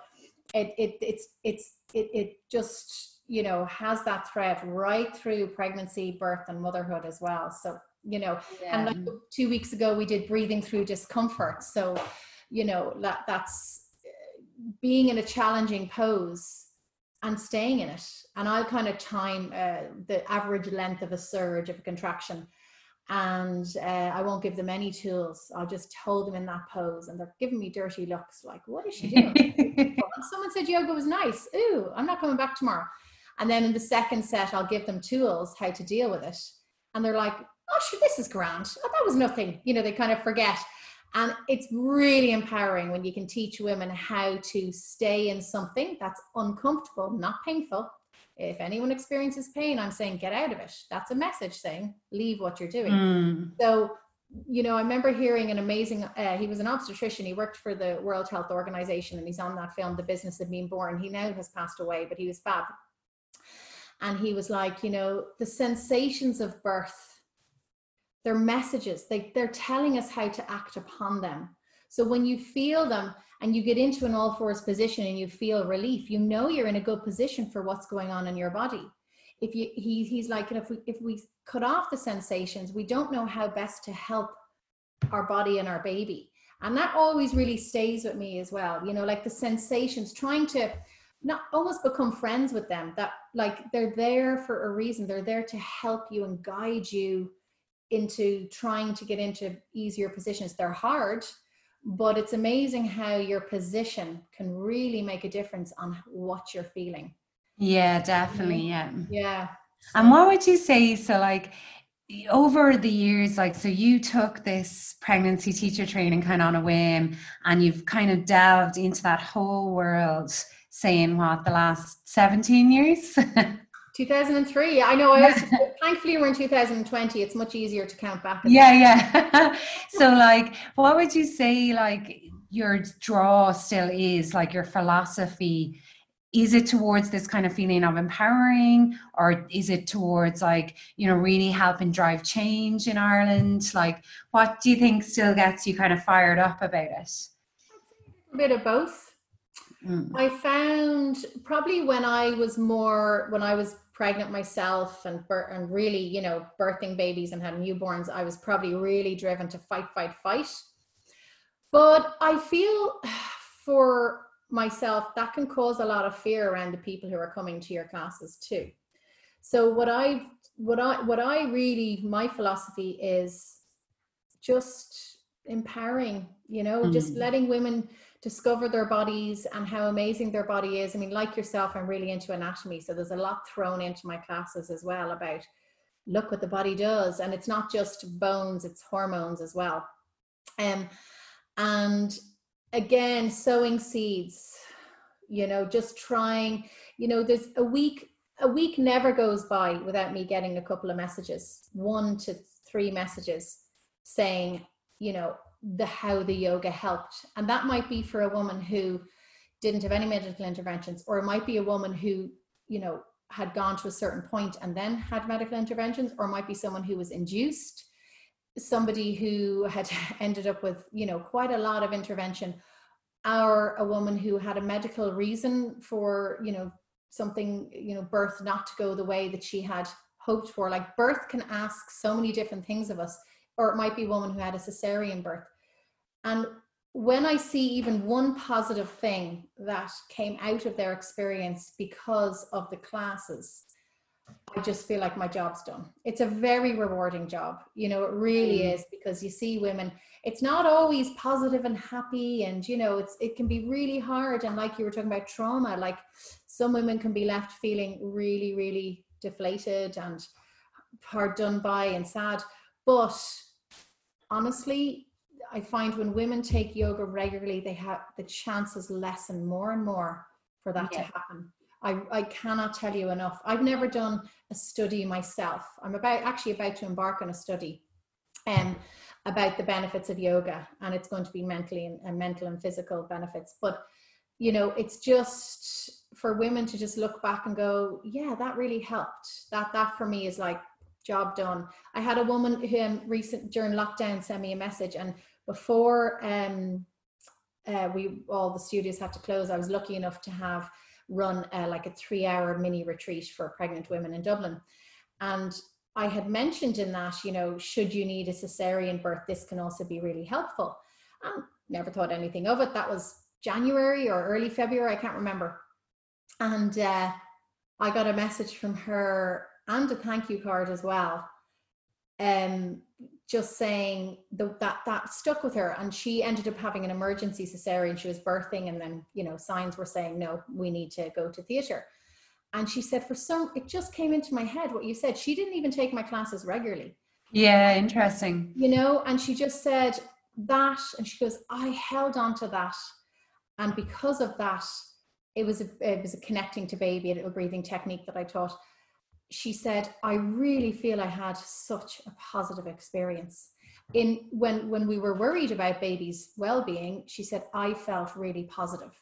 it, it it's it's it, it just you know has that thread right through pregnancy birth and motherhood as well so you know yeah. and like two weeks ago we did breathing through discomfort so you know that that's being in a challenging pose and staying in it. And I'll kind of time uh, the average length of a surge of a contraction. And uh, I won't give them any tools. I'll just hold them in that pose, and they're giving me dirty looks like, What is she doing? [laughs] Someone said yoga was nice. Ooh, I'm not coming back tomorrow. And then in the second set, I'll give them tools how to deal with it. And they're like, Oh, sure, this is grand. Oh, that was nothing. You know, they kind of forget. And it's really empowering when you can teach women how to stay in something that's uncomfortable, not painful. If anyone experiences pain, I'm saying get out of it. That's a message saying leave what you're doing. Mm. So, you know, I remember hearing an amazing, uh, he was an obstetrician. He worked for the World Health Organization and he's on that film, The Business of Being Born. He now has passed away, but he was fab. And he was like, you know, the sensations of birth they're messages. They, they're telling us how to act upon them. So when you feel them and you get into an all fours position and you feel relief, you know you're in a good position for what's going on in your body. If you he, he's like, if we if we cut off the sensations, we don't know how best to help our body and our baby. And that always really stays with me as well. You know, like the sensations, trying to not almost become friends with them that like they're there for a reason. They're there to help you and guide you into trying to get into easier positions. They're hard, but it's amazing how your position can really make a difference on what you're feeling. Yeah, definitely. Yeah. Yeah. And what would you say? So, like, over the years, like, so you took this pregnancy teacher training kind of on a whim and you've kind of delved into that whole world, saying what, the last 17 years? [laughs] 2003. I know. I was, thankfully, we're in 2020. It's much easier to count back. Yeah, yeah. [laughs] so, like, what would you say, like, your draw still is, like, your philosophy? Is it towards this kind of feeling of empowering, or is it towards, like, you know, really helping drive change in Ireland? Like, what do you think still gets you kind of fired up about it? A bit of both. Mm. I found probably when I was more when I was pregnant myself and and really you know birthing babies and had newborns i was probably really driven to fight fight fight but i feel [sighs] for myself that can cause a lot of fear around the people who are coming to your classes too so what i what i what i really my philosophy is just empowering you know mm. just letting women discover their bodies and how amazing their body is. I mean, like yourself, I'm really into anatomy. So there's a lot thrown into my classes as well about look what the body does. And it's not just bones, it's hormones as well. Um, and again, sowing seeds, you know, just trying, you know, there's a week, a week never goes by without me getting a couple of messages, one to three messages saying, you know, the how the yoga helped. And that might be for a woman who didn't have any medical interventions or it might be a woman who you know had gone to a certain point and then had medical interventions or might be someone who was induced somebody who had [laughs] ended up with you know quite a lot of intervention or a woman who had a medical reason for you know something you know birth not to go the way that she had hoped for. Like birth can ask so many different things of us or it might be a woman who had a cesarean birth and when I see even one positive thing that came out of their experience because of the classes, I just feel like my job's done. It's a very rewarding job. You know, it really mm. is because you see women, it's not always positive and happy and you know, it's it can be really hard and like you were talking about trauma, like some women can be left feeling really really deflated and hard done by and sad. But honestly, I find when women take yoga regularly, they have the chances lessen more and more for that yeah. to happen. I, I cannot tell you enough. I've never done a study myself. I'm about actually about to embark on a study um, about the benefits of yoga, and it's going to be mentally and, and mental and physical benefits. But you know, it's just for women to just look back and go, yeah, that really helped. That that for me is like job done. I had a woman who um, recent during lockdown send me a message and before um, uh, we all the studios had to close, I was lucky enough to have run uh, like a three hour mini retreat for pregnant women in Dublin. And I had mentioned in that, you know, should you need a cesarean birth, this can also be really helpful. Never thought anything of it. That was January or early February, I can't remember. and uh, I got a message from her and a thank you card as well. Um, just saying the, that that stuck with her, and she ended up having an emergency cesarean. She was birthing, and then you know signs were saying no, we need to go to theatre. And she said, for some, it just came into my head what you said. She didn't even take my classes regularly. Yeah, interesting. You know, and she just said that, and she goes, I held on to that, and because of that, it was a it was a connecting to baby, a little breathing technique that I taught. She said, I really feel I had such a positive experience. In when when we were worried about baby's well-being, she said, I felt really positive.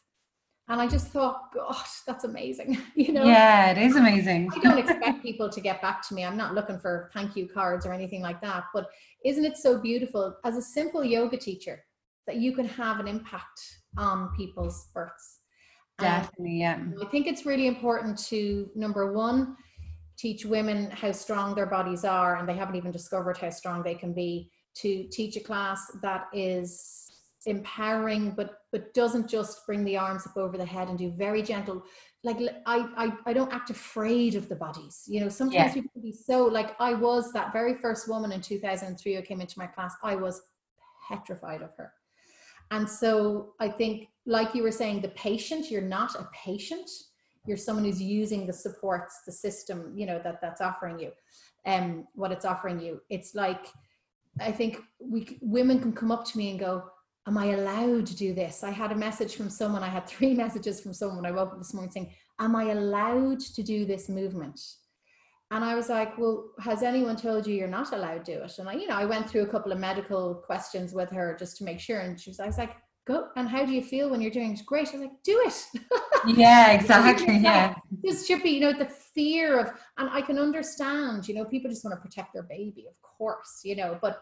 And I just thought, gosh, that's amazing. [laughs] You know? Yeah, it is amazing. I don't expect people to get back to me. I'm not looking for thank you cards or anything like that. But isn't it so beautiful as a simple yoga teacher that you can have an impact on people's births? Definitely, yeah. I think it's really important to number one, teach women how strong their bodies are, and they haven't even discovered how strong they can be. To teach a class that is empowering but but doesn't just bring the arms up over the head and do very gentle like I, I i don't act afraid of the bodies you know sometimes yeah. people can be so like i was that very first woman in 2003 who came into my class i was petrified of her and so i think like you were saying the patient you're not a patient you're someone who's using the supports the system you know that that's offering you and um, what it's offering you it's like i think we women can come up to me and go am I allowed to do this? I had a message from someone, I had three [laughs] messages from someone I woke up this morning saying, Am I allowed to do this movement? And I was like, Well, has anyone told you you're not allowed to do it? And I, you know, I went through a couple of medical questions with her just to make sure. And she was, I was like, Go and how do you feel when you're doing it? Great. I was like, do it. [laughs] Yeah, exactly. yeah. This should be, you know, the fear of, and I can understand, you know, people just want to protect their baby, of course, you know, but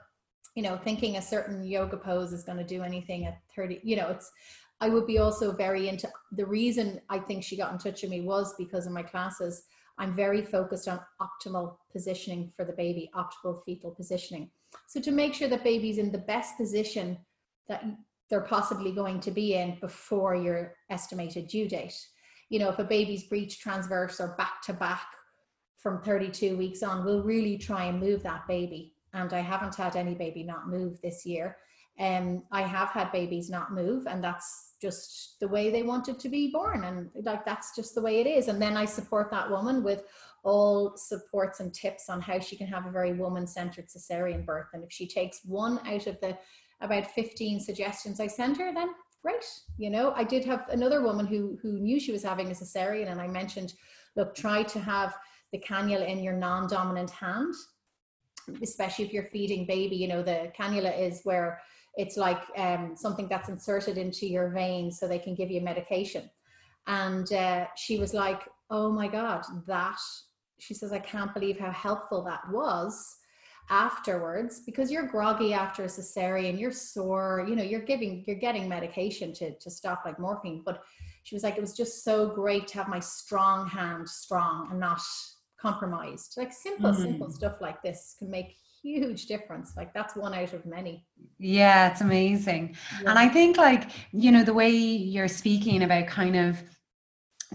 you know thinking a certain yoga pose is going to do anything at 30 you know it's i would be also very into the reason i think she got in touch with me was because of my classes i'm very focused on optimal positioning for the baby optimal fetal positioning so to make sure that baby's in the best position that they're possibly going to be in before your estimated due date you know if a baby's breech transverse or back to back from 32 weeks on we'll really try and move that baby and I haven't had any baby not move this year. Um, I have had babies not move, and that's just the way they wanted to be born, and like that's just the way it is. And then I support that woman with all supports and tips on how she can have a very woman-centered cesarean birth. And if she takes one out of the about 15 suggestions I sent her, then great. You know, I did have another woman who who knew she was having a cesarean, and I mentioned, look, try to have the cannula in your non-dominant hand especially if you're feeding baby, you know, the cannula is where it's like um, something that's inserted into your veins so they can give you medication. And uh, she was like, oh my God, that, she says, I can't believe how helpful that was afterwards because you're groggy after a cesarean you're sore you know you're giving you're getting medication to to stop like morphine but she was like it was just so great to have my strong hand strong and not compromised. Like simple, mm. simple stuff like this can make huge difference. Like that's one out of many. Yeah, it's amazing. Yeah. And I think like, you know, the way you're speaking about kind of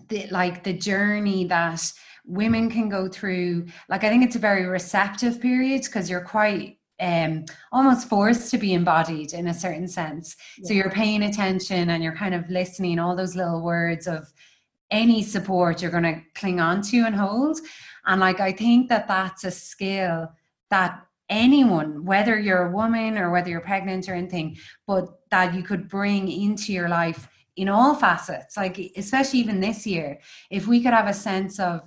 the like the journey that women can go through, like I think it's a very receptive period because you're quite um, almost forced to be embodied in a certain sense. Yeah. So you're paying attention and you're kind of listening all those little words of any support you're going to cling on to and hold. And like, I think that that's a skill that anyone, whether you're a woman or whether you're pregnant or anything, but that you could bring into your life in all facets, like, especially even this year, if we could have a sense of,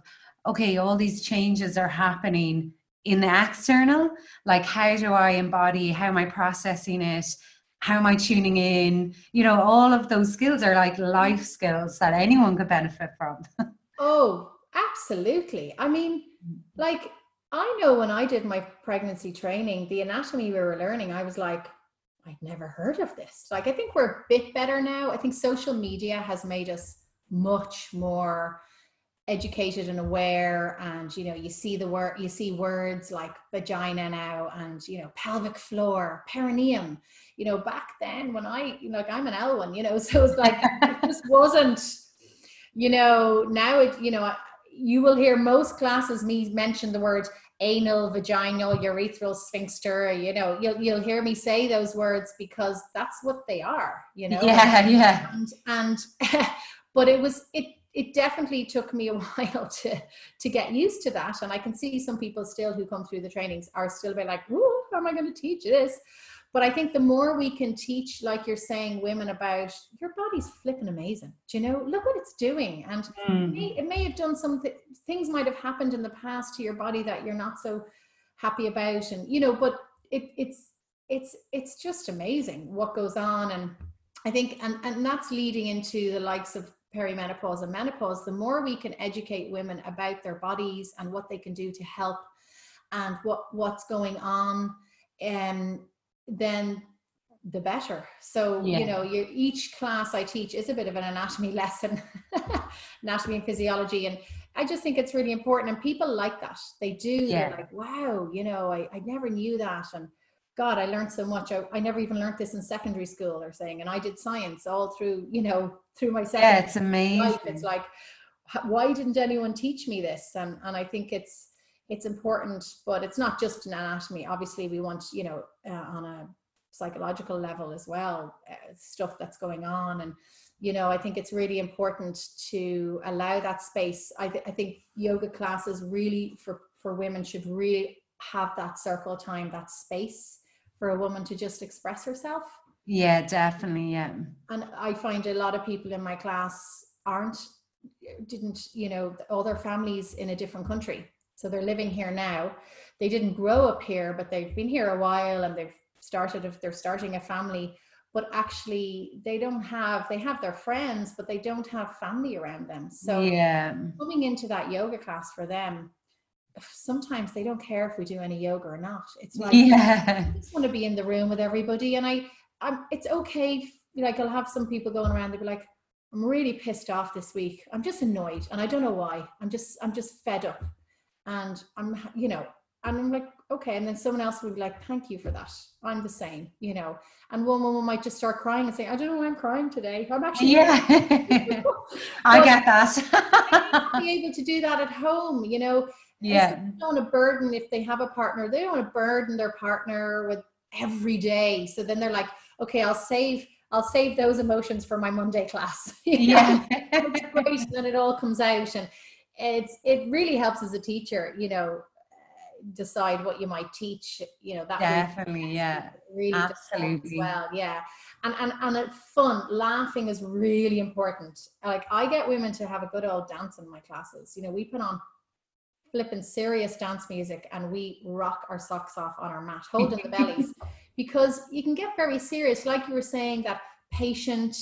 okay, all these changes are happening in the external, like, how do I embody, how am I processing it? How am I tuning in? You know, all of those skills are like life skills that anyone could benefit from. [laughs] oh, Absolutely. I mean, mm-hmm. like, I know when I did my pregnancy training, the anatomy we were learning, I was like, I'd never heard of this. Like, I think we're a bit better now. I think social media has made us much more educated and aware and you know you see the word you see words like vagina now and you know pelvic floor perineum you know back then when i you know like i'm an l one you know [laughs] so it's like it just wasn't you know, now it, you know, you will hear most classes me mention the word anal, vaginal, urethral sphincter. You know, you'll you'll hear me say those words because that's what they are. You know. Yeah, yeah. And, and [laughs] but it was it it definitely took me a [laughs] while to to get used to that. And i can see some people still who come through the trainings are still a bit like Whoa, how am i going to teach this? But i think the more we can teach like you're saying women about your body's flipping amazing. Do you know? Look what it's doing. And mm. it, may, it may have done some th- things might have happened in the past to your body that you're not so happy about. And you know but it, it's it's it's just amazing what goes on. And i think and and that's leading into the likes of perimenopause and menopause, the more we can educate women about their bodies and what they can do to help and what what's going on, um, then the better. So yeah. you know, you, each class I teach is a bit of an anatomy [laughs] lesson, anatomy and physiology, and I just think it's really important. And people like that; they do. Yeah. They're like, wow, you know, I, I never knew that, and God, I learned so much. I, I never even learned this in secondary school or saying, and I did science all through, you know, through my second yeah, it's amazing. Life. It's like, why didn't anyone teach me this? And and I think it's it's important, but it's not just an anatomy. Obviously, we want, you know, uh, on a psychological level as well, uh, stuff that's going on and you know i think it's really important to allow that space I, th- I think yoga classes really for for women should really have that circle time that space for a woman to just express herself. Yeah, definitely. Yeah. And I find a lot of people in my class aren't, didn't, you know, all their families in a different country. So they're living here now. They didn't grow up here, but they've been here a while and they've started, if they're starting a family, but actually they don't have, they have their friends, but they don't have family around them. So yeah, coming into that yoga class for them sometimes they don't care if we do any yoga or not. It's like yeah. I just want to be in the room with everybody, and I, I'm. It's okay. Like I'll have some people going around. They'll be like, "I'm really pissed off this week. I'm just annoyed, and I don't know why. I'm just, I'm just fed up, and I'm, you know." And I'm like, okay. And then someone else would be like, thank you for that. I'm the same, you know. And one woman might just start crying and say, I don't know why I'm crying today. I'm actually Yeah. [laughs] I get that. [laughs] be able to do that at home, you know yeah. they don't want to burden if they have a partner they don't want to burden their partner with every day. So then they're like okay i'll save i'll save those emotions for my monday class. [laughs] Yeah. Great and then it all comes out and it's it really helps as a teacher you know decide what you might teach you know that definitely really, yeah really absolutely. well yeah. And and and it's fun laughing is really important. Like i get women to have a good old dance in my classes. You know we put on flipping serious dance music and we rock our socks off on our mat, [laughs] holding the bellies, because you can get very serious. Like you were saying, that patient,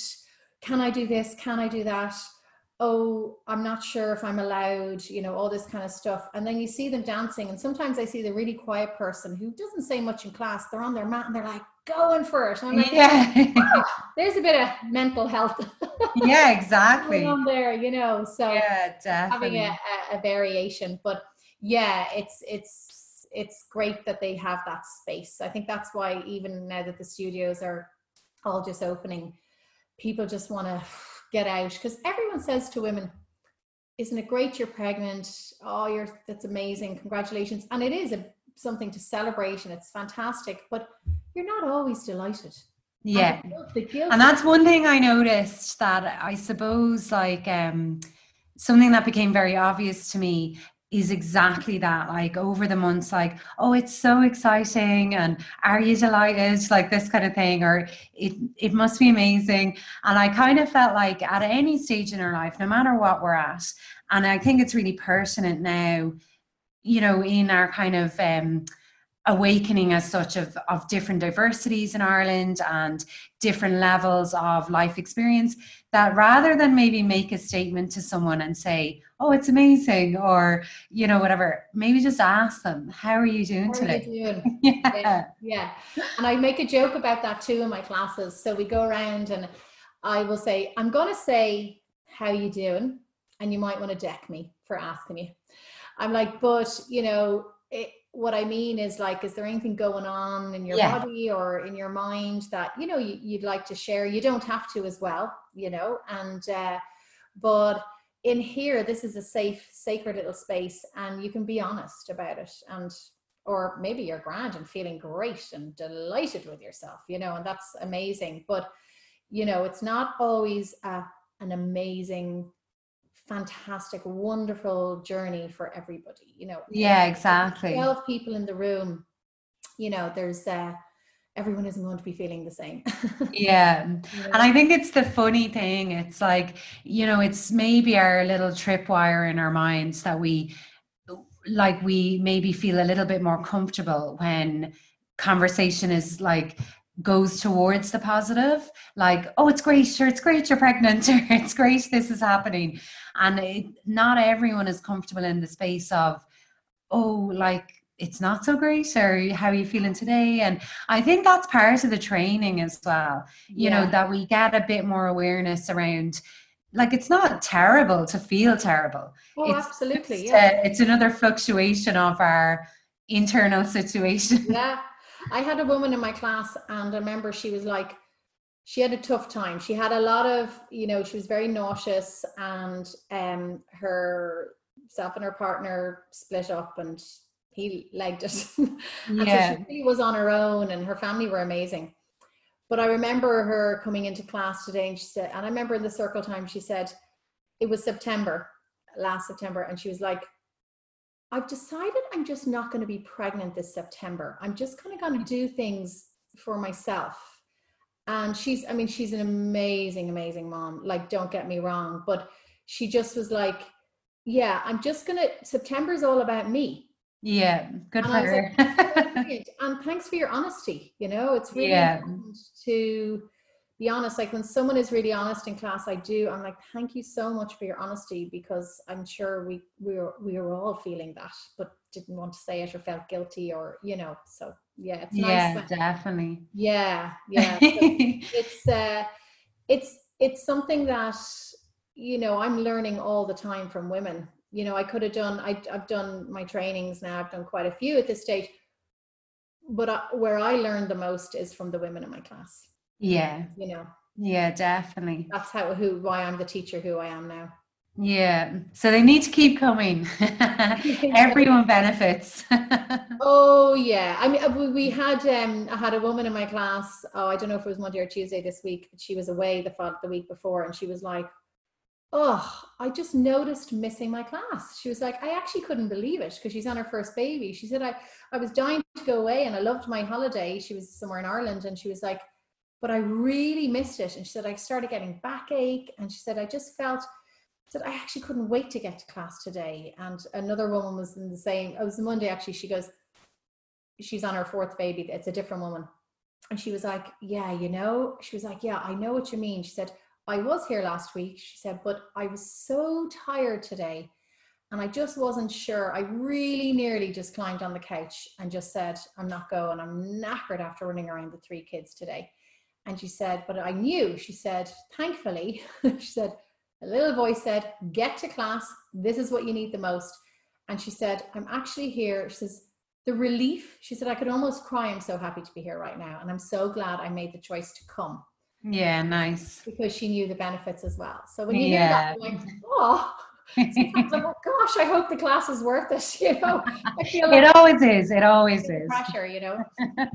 can I do this? Can I do that? Oh, I'm not sure if I'm allowed, you know, all this kind of stuff. And then you see them dancing, and sometimes I see the really quiet person who doesn't say much in class. They're on their mat and they're like, going for it. I'm like, yeah. Ah, [laughs] there's a bit of mental health. yeah, [laughs] exactly. on there, you know. So yeah, definitely. having a, a, a variation, but yeah, it's it's it's great that they have that space. I think that's why even now that the studios are all just opening, people just want to get out because everyone says to women, "Isn't it great you're pregnant? Oh, you're that's amazing! Congratulations!" And it is a something to celebrate and it's fantastic, but you're not always delighted. Yeah. And, and that's one thing I noticed that I suppose like um something that became very obvious to me is exactly that like over the months like oh it's so exciting and are you delighted like this kind of thing or it it must be amazing and i kind of felt like at any stage in our life no matter what we're at and i think it's really pertinent now you know in our kind of um awakening as such of, of different diversities in Ireland and different levels of life experience that rather than maybe make a statement to someone and say, oh, it's amazing, or, you know, whatever, maybe just ask them, how are you doing how today? You doing? [laughs] yeah. yeah. Yeah. And I make a joke about that too in my classes. So we go around and I will say, I'm going to say, how you doing? And you might want to deck me for asking you. I'm like, but, you know, it, what I mean is like, is there anything going on in your yeah. body or in your mind that you know you, would like to share? You don't have to as well, you know. And uh, but in here this is a safe sacred little space and you can be honest about it and or maybe you're grand and feeling great and delighted with yourself you know and that's amazing but you know it's not always a, an amazing fantastic wonderful journey for everybody you know yeah exactly 12 people in the room you know there's uh everyone isn't going to be feeling the same. [laughs] yeah. And I think it's the funny thing. It's like, you know, it's maybe our little tripwire in our minds that we like we maybe feel a little bit more comfortable when conversation is like goes towards the positive like oh it's great sure it's great you're pregnant [laughs] or it's great this is happening. And it, not everyone is comfortable in the space of oh like it's not so great or how are you feeling today? And i think that's part of the training as well you yeah. know that we get a bit more awareness around like it's not terrible to feel terrible. Oh it's absolutely yeah. A, it's another fluctuation of our internal situation. Yeah i had a woman in my class and i remember she was like she had a tough time she had a lot of you know she was very nauseous and um her self and her partner split up and he legged it. [laughs] yeah. so she was on her own and her family were amazing. But I remember her coming into class today and she said, and I remember in the circle time, she said, it was September, last September, and she was like, I've decided I'm just not going to be pregnant this September. I'm just kind of going to do things for myself. And she's, I mean, she's an amazing, amazing mom. Like, don't get me wrong, but she just was like, yeah, I'm just going to, September's all about me. Yeah, good and for her. [laughs] Like, and thanks for your honesty. You know, it's really yeah. important to be honest. Like when someone is really honest in class, I do. I'm like, thank you so much for your honesty because I'm sure we we were we were all feeling that, but didn't want to say it or felt guilty or you know. So yeah, it's nice. Yeah, when, definitely. Yeah, yeah. [laughs] So it's uh, it's it's something that you know I'm learning all the time from women you know i could have done I, have done my trainings now i've done quite a few at this stage but I, where i learned the most is from the women in my class yeah. You know. Yeah definitely. That's how who why i'm the teacher who i am now. Yeah. So they need to keep coming. [laughs] Everyone benefits. [laughs] Oh yeah. I mean we had um i had a woman in my class oh i don't know if it was monday or tuesday this week she was away the the week before and she was like oh, I just noticed missing my class. She was like, I actually couldn't believe it because she's on her first baby. She said, I, I was dying to go away and I loved my holiday. She was somewhere in Ireland and she was like, but I really missed it. And she said, I started getting backache. And she said, I just felt, said, I actually couldn't wait to get to class today. And another woman was in the same, it was Monday actually. She goes, she's on her fourth baby. It's a different woman. And she was like, yeah, you know, she was like, yeah, I know what you mean. She said, I was here last week, she said, but I was so tired today and I just wasn't sure. I really nearly just climbed on the couch and just said, I'm not going. I'm knackered after running around the three kids today. And she said, but I knew, she said, thankfully, [laughs] she said, a little voice said, get to class. This is what you need the most. And she said, I'm actually here. She says, the relief, she said, I could almost cry. I'm so happy to be here right now. And I'm so glad I made the choice to come. Yeah, nice. Because she knew the benefits as well. So when you yeah. hear that, like, oh, sometimes I'm like, gosh, I hope the class is worth it. [laughs] You know, like it always is. It always is. Pressure, you know. [laughs]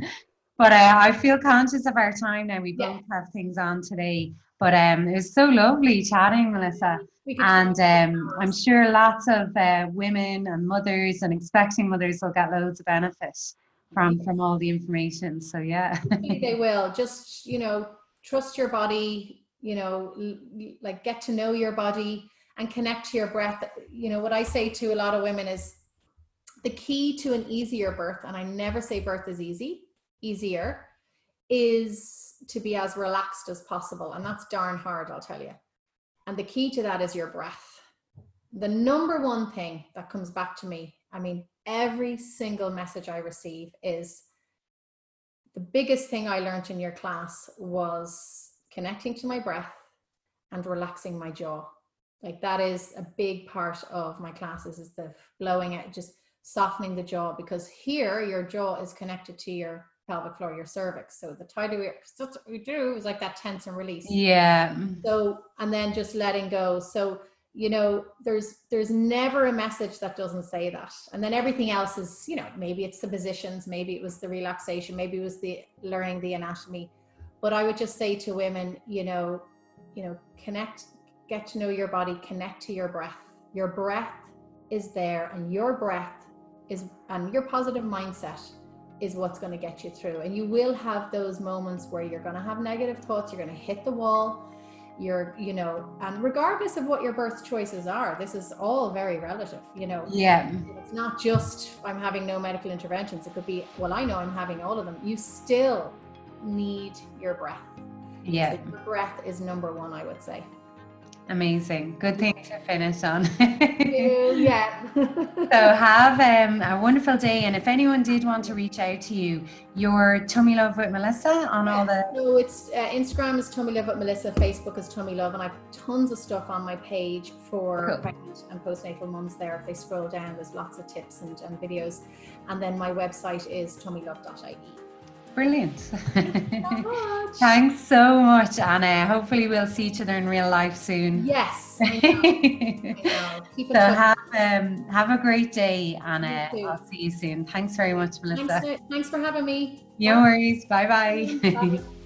but uh, I feel conscious of our time now. We both yeah. have things on today. But um, it was so lovely chatting, Melissa. And um, I'm sure lots of uh, women and mothers and expecting mothers will get loads of benefit from from all the information. So yeah, [laughs] they will. Just you know, trust your body you know like get to know your body and connect to your breath you know what i say to a lot of women is the key to an easier birth and i never say birth is easy easier is to be as relaxed as possible and that's darn hard i'll tell you and the key to that is your breath the number one thing that comes back to me i mean every single message i receive is the biggest thing I learned in your class was connecting to my breath and relaxing my jaw. Like that is a big part of my classes is the blowing it, just softening the jaw because here your jaw is connected to your pelvic floor, your cervix. So the tighter we, that's what we do is like that tense and release. Yeah. So, and then just letting go. So, you know there's there's never a message that doesn't say that and then everything else is you know maybe it's the positions maybe it was the relaxation maybe it was the learning the anatomy but i would just say to women you know you know connect get to know your body connect to your breath your breath is there and your breath is and your positive mindset is what's going to get you through. And you will have those moments where you're going to have negative thoughts you're going to hit the wall you're you know and regardless of what your birth choices are this is all very relative you know? Yeah. It's not just i'm having no medical interventions. It could be well i know i'm having all of them. You still need your breath. Yeah. So your breath is number one i would say Amazing. Good thing to finish on. yeah. [laughs] so have um, a wonderful day. And if anyone did want to reach out to you, your Tummy Love with Melissa on all the. No, it's uh, Instagram is Tummy Love with Melissa, Facebook is Tummy Love, and I've tons of stuff on my page for cool. pregnant and postnatal mums there. If they scroll down, there's lots of tips and, and videos. And then my website is tummylove.ie. Brilliant. [laughs] Thanks so much, Anna. Hopefully, we'll see each other in real life soon. Yes. [laughs] so have um, have a great day, Anna. I'll see you soon. Thanks very much, Melissa. Thanks, thanks for having me. No bye. worries. Bye-bye. bye. [laughs]